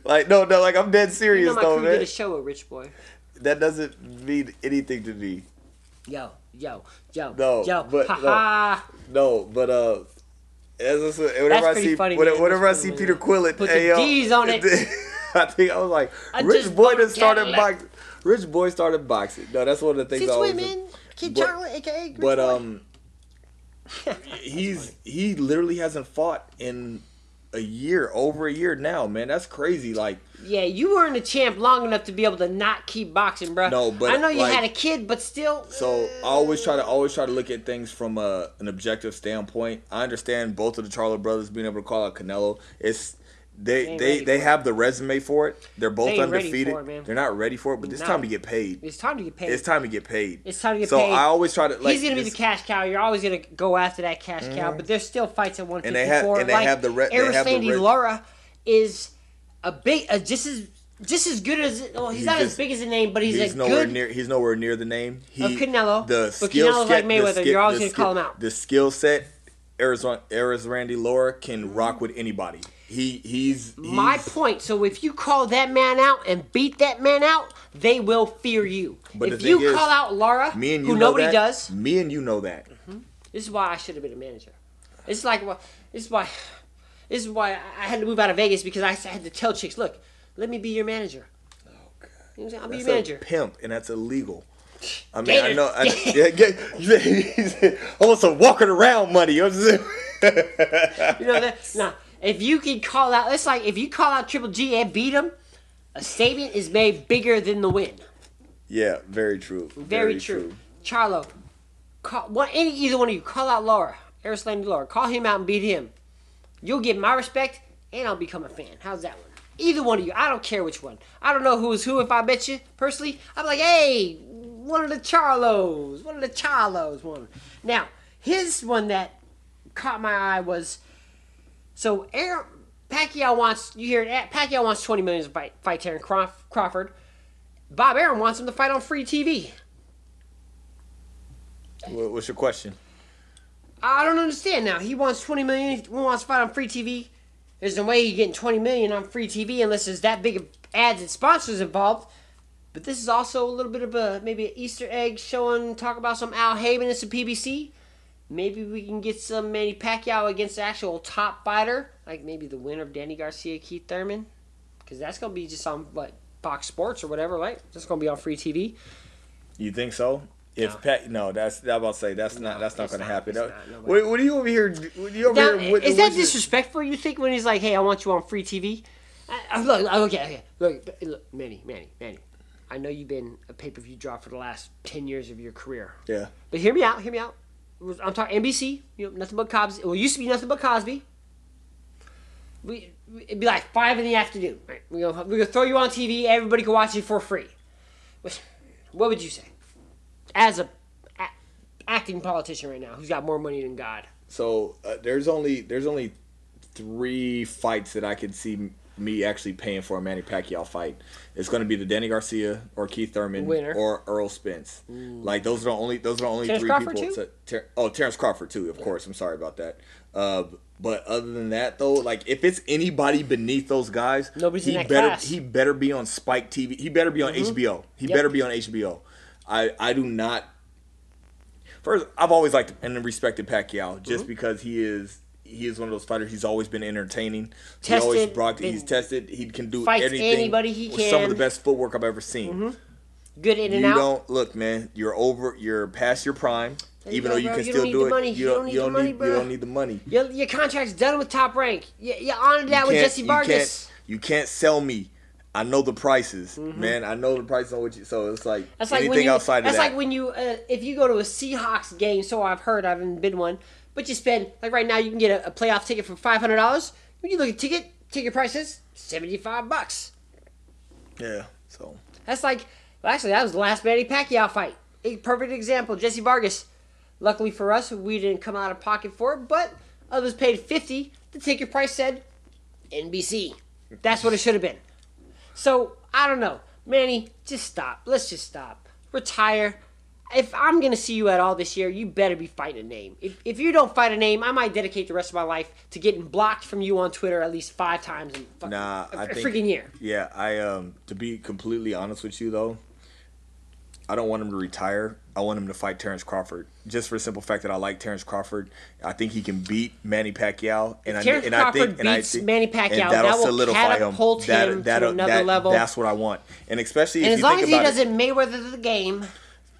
[LAUGHS] like no, no, like I'm dead You serious know my though, man. did a show with Rich Boy. That doesn't mean anything to me. Yo, yo, yo, No, yo, but ha no. No, but uh, as I said, whenever I see funny, whenever, man. whenever I see Peter Quillin, Put hey, the D's on it. [LAUGHS] I think I was like, I Rich Boy just started boxing. Rich Boy started boxing. No, that's one of the things Since I always. women, Kid but- aka Rich But um, [LAUGHS] he's he literally hasn't fought in a year, over a year now, man. That's crazy. Like, Yeah, you weren't a champ long enough to be able to not keep boxing, bro. No, but, I know you like- had a kid, but still. so I always try to always try to look at things from a, an objective standpoint. I understand both of the Charlo brothers being able to call out Canelo. It's they they they have the resume for it. They're both They undefeated. it. They're not ready for it, but it's No. time to get paid. It's time to get paid. It's time to get paid. It's time to get so paid. I always try to like He's gonna be the cash cow. You're always gonna go after that cash cow, but there's still fights at 154. And they have- and they like have the re- they have the Erislandy re- Lara is a big, uh, just as just as good as. Well, he's, He's not as big as a name, but he's, He's a nowhere good. near. He's nowhere near the name. He, Of Canelo, The but skill Canelo's set, like Mayweather. the You're always gonna call him out. The skill set, Arizona, Arizona Randy Laura can rock with anybody. He he's, My point. So if you call that man out and beat that man out, they will fear you. But if you is, call out Lara, Me and you who know nobody that. does, Me and you know that. Mm-hmm. this is why I should have been a manager. It's like why- this is why this is why I had to move out of Vegas because I had to tell chicks, look, let me be your manager. Oh, you know what I'm saying? I'll be your a manager. pimp, and that's illegal. I mean, Gator. I know. I, [LAUGHS] yeah, get, want some walking around money. You know what I'm saying? You know that? [LAUGHS] Nah. If you can call out, it's like if you call out Triple G and beat him, a statement is made bigger than the win. yeah, very true. Very, true. Charlo, call one any either one of you call out Lara, Erislandy Lara. Call him out and beat him. You'll get my respect, and I'll become a fan. How's that one? Either one of you. I don't care which one. I don't know who is who. If I bet you personally, I'm like, hey, one of the Charlos, one of the Charlos. One. Now, his one that caught my eye was so Aaron Pacquiao wants you hear it, Pacquiao wants 20 million to fight, fight Terence Crawf- Crawford. Bob Arum wants him to fight on free TV. What's your question? I don't understand now. He wants 20 million. He wants to fight on free TV. There's no way he's getting 20 million on free TV unless there's that big of ads and sponsors involved. But this is also a little bit of a maybe an Easter egg showing talk about some Al Haymon and some PBC. Maybe we can get some Manny Pacquiao against the actual top fighter, like maybe the winner of Danny Garcia, Keith Thurman, because that's gonna be just on like Fox Sports or whatever, right? That's gonna be on free TV. You think so? If No. Pat, no, that's I'm about to say that's not that's not going to happen. not, what, what are you over here? What you over Now, here? What, is that disrespectful? You think when he's like, "Hey, I want you on free TV"? I, I, look, okay, okay, look, look, Manny, Manny, Manny. I know you've been a pay per view draw for the last ten years of your career. Yeah. But hear me out. Hear me out. I'm talking NBC. You know, nothing but Cosby. Well, it used to be nothing but Cosby. We it'd be like five in the afternoon. Right? We gonna we gonna throw you on TV. Everybody can watch it for free. What would you say, as a, a acting politician right now, who's got more money than God? So uh, there's only there's only three fights that I could see me actually paying for a Manny Pacquiao fight. It's going to be the Danny Garcia or Keith Thurman Winner. or Errol Spence. Like those are the only those are the only Terrence three Crawford people. to- Ter- oh, Terrence Crawford too. Of course, I'm sorry about that. Uh, but other than that, though, like if it's anybody beneath those guys, Nobody's he better class. he better be on Spike TV. He better be on HBO. He Mm-hmm. Yep. better be on HBO. I I do not First, I've always liked and respected Pacquiao Mm-hmm. just because he is he is one of those fighters. He's always been entertaining. he always brought. He's tested. He can do Fights anything. anybody he with Some of the best footwork I've ever seen. Good in and You out. don't look, man. You're over. You're past your prime. There you even go, though you can You still don't need do the it, money. you don't. You don't money, need. bro. You don't need the money. Your, your contract's done with Top Rank. You, you honored that You with Jesse you Vargas. can't- You can't sell me. I know the prices, man. I know the prices on what you. So it's like Mm-hmm. That's like anything when you. outside of that's that. like when you. Uh, if you go to a Seahawks game, so I've heard. I haven't been one, but you spend like right now, you can get a, a playoff ticket for five hundred dollars. When you look at ticket ticket prices, seventy five bucks. yeah. So That's like. Well, actually, that was the last Manny Pacquiao fight. A perfect example. Jesse Vargas. Luckily for us, we didn't come out of pocket for it, but others paid fifty. The ticket price said NBC. That's what it should have been. So I don't know, Manny. Just stop. Let's just stop. Retire. If I'm gonna see you at all this year, you better be fighting a name. If, if you don't fight a name, I might dedicate the rest of my life to getting blocked from you on Twitter at least five times in fucking, Nah, a, I a think- freaking year. Yeah, I um to be completely honest with you though, I don't want him to retire. I want him to fight Terrence Crawford. Just for the simple fact that I like Terrence Crawford. I think he can beat Manny Pacquiao. And I Terrence and I think and I think, Manny Pacquiao, that'll that will solidify catapult him. him to that'll- another that- level. That's what I want. And especially And if as you long think as he it, doesn't Mayweather the game,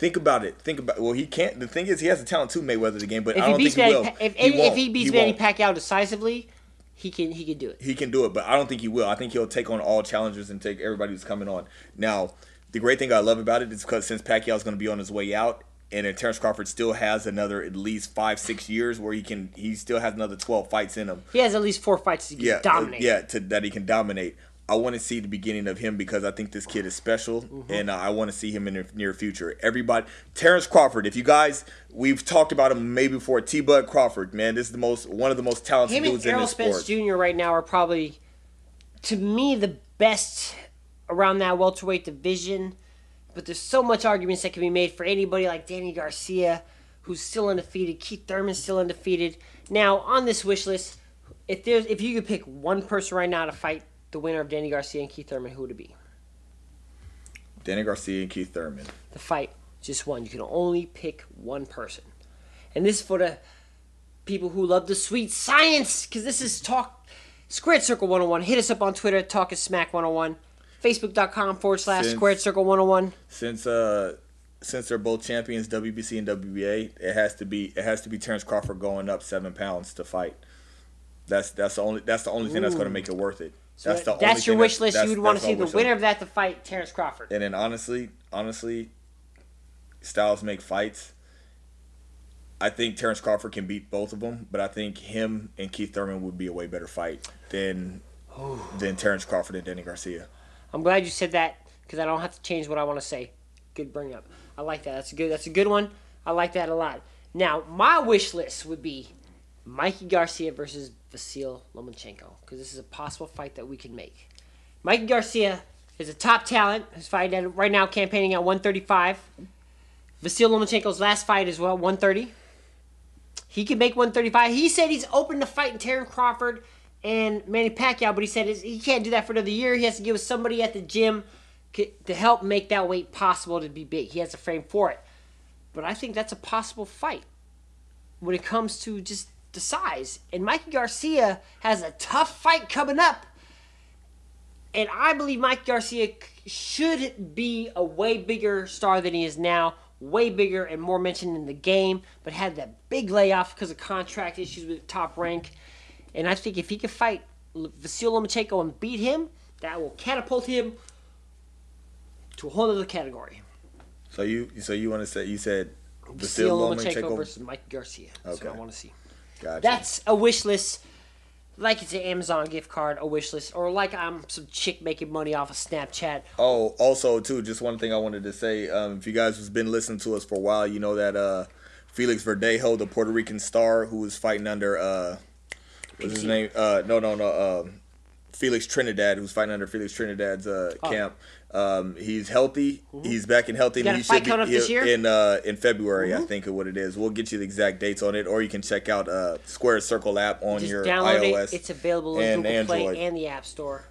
think about it. Think about well, he can't. The thing is, he has the talent to Mayweather the game, but if I don't think he will. If, He if, he beats He Manny. Pacquiao decisively, he can he can do it. he can do it, but I don't think he will. I think he'll take on all challengers and take everybody who's coming on. Now, the great thing I love about it is because since Pacquiao's going to be on his way out, and then Terrence Crawford still has another at least five, six years where he can, he still has another twelve fights in him. He has at least four fights to Yeah, dominate. yeah, to, that he can dominate. I want to see the beginning of him because I think this kid is special, Mm-hmm. and uh, I want to see him in the near future. Everybody, Terrence Crawford. If you guys, we've talked about him maybe before. T. Bud Crawford, man, this is the most one of the most talented Him and dudes in Errol this Spence sport. Jr. right now are probably, to me, the best around that welterweight division. But there's so much arguments that can be made for anybody like Danny Garcia, who's still undefeated. Keith Thurman's still undefeated. Now on this wish list, if there's if you could pick one person right now to fight the winner of Danny Garcia and Keith Thurman, who would it be? Danny Garcia and Keith Thurman. The fight, just one. You can only pick one person, and this is for the people who love the sweet science, because this is talk. Squared Circle 101. Hit us up on Twitter, Talking Smack 101. Facebook.com forward slash Since- Squared Circle 101. since uh since they're both champions WBC and WBA, it has to be it has to be Terrence Crawford going up seven pounds to fight. That's that's the only that's the only thing that's going to make it worth it. That's the that's your wish list. You would want to see the winner list. of that to fight Terrence Crawford. And then honestly, honestly, styles make fights. I think Terrence Crawford can beat both of them, but I think him and Keith Thurman would be a way better fight than than Terrence Crawford and Danny Garcia. I'm glad you said that because I don't have to change what I want to say. Good bring up. I like that. That's a good. That's a good one. I like that a lot. Now my wish list would be Mikey Garcia versus Vasil Lomachenko because this is a possible fight that we can make. Mikey Garcia is a top talent. Who's fighting right now, campaigning at 135. Vasil Lomachenko's last fight as well, 130. He can make 135. He said he's open to fighting Terrence Crawford and Manny Pacquiao, but he said he can't do that for another year. He has to with somebody at the gym to help make that weight possible to be big. He has a frame for it. But I think that's a possible fight when it comes to just the size. And Mikey Garcia has a tough fight coming up. And I believe Mike Garcia should be a way bigger star than he is now, way bigger and more mentioned in the game, but had that big layoff because of contract issues with top rank. And I think if he could fight Vasil Lomachenko and beat him, that will catapult him to a whole other category. So you so you want to say you said Vasyl Lomachenko Lomachenko? versus Mike Garcia. That's Okay. what I want to see. Gotcha. That's a wish list. Like it's an Amazon gift card, a wish list, or like I'm some chick making money off of Snapchat. Oh, also too, just one thing I wanted to say. Um, if you guys has been listening to us for a while, you know that uh, Felix Verdejo, the Puerto Rican star who was fighting under uh, what's his name? Uh, no, no, no. Um, Felix Trinidad, who's fighting under Felix Trinidad's uh, Oh. camp. Um, he's healthy. He's back and healthy. And he fight should be up this year? in uh, in February, I think, of what it is. We'll get you the exact dates on it, or you can check out uh, Square Circle app on Just your download iOS. it. It's available on Google Android. Play and the App Store.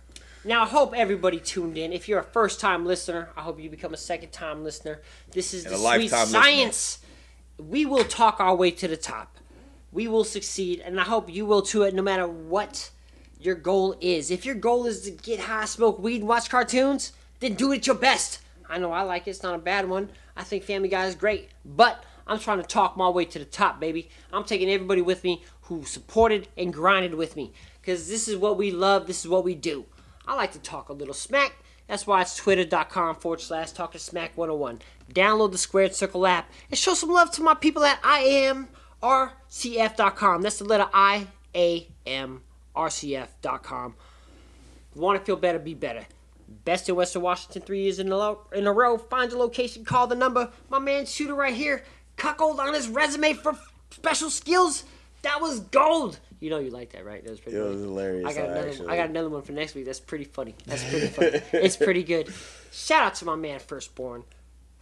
Now, I hope everybody tuned in. If you're a first time listener, I hope you become a second time listener. This is And the sweet lifetime listener. science. We will talk our way to the top. We will succeed, and I hope you will too, no matter what your goal is. If your goal is to get high, smoke weed, and watch cartoons, then do it your best. I know I like it. It's not a bad one. I think Family Guy is great. But I'm trying to talk my way to the top, baby. I'm taking everybody with me who supported and grinded with me. Because this is what we love. This is what we do. I like to talk a little smack. That's why it's twitter.com forward slash talking smack 101. Download the Squared Circle app and show some love to my people at IAMRCF.com. That's the letter I A M RCF.com. Want to feel better, be better. Best in Western Washington three years in a, lo- in a row. Find a location, call the number. My man Shoota right here, cuckold on his resume for special skills. That was gold. You know you like that, right? That was pretty It funny. was hilarious, I got another. actually. I got another one for next week. That's pretty funny. That's pretty funny. it's pretty good. [LAUGHS] Shout out to my man Firstborn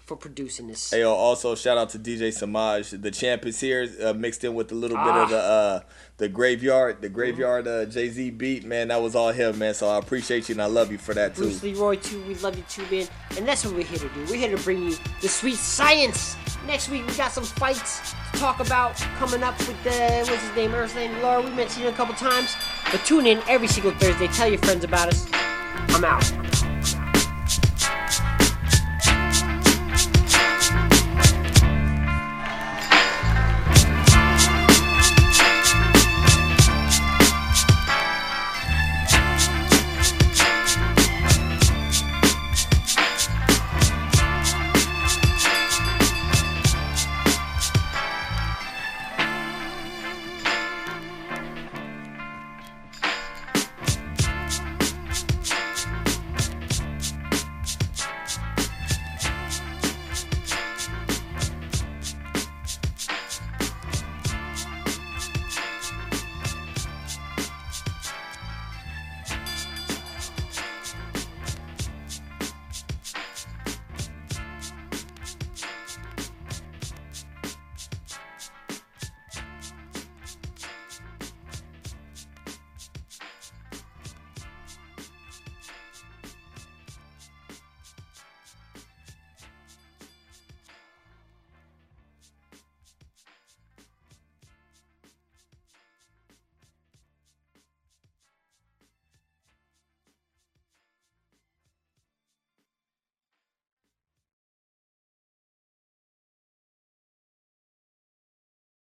for producing this. Hey, yo, also shout out to DJ Samaj. The champ is here, uh, mixed in with a little bit Ah. of the uh, the graveyard, the graveyard uh, Jay Z beat. Man, that was all him, man. So I appreciate you and I love you for that too. Bruce Leroy too. We love you too, man. And that's what we're here to do. We're here to bring you the sweet science. Next week we got some fights to talk about coming up with the what's his name, Erislandy Lara. We mentioned it a couple times. But tune in every single Thursday. Tell your friends about us. I'm out.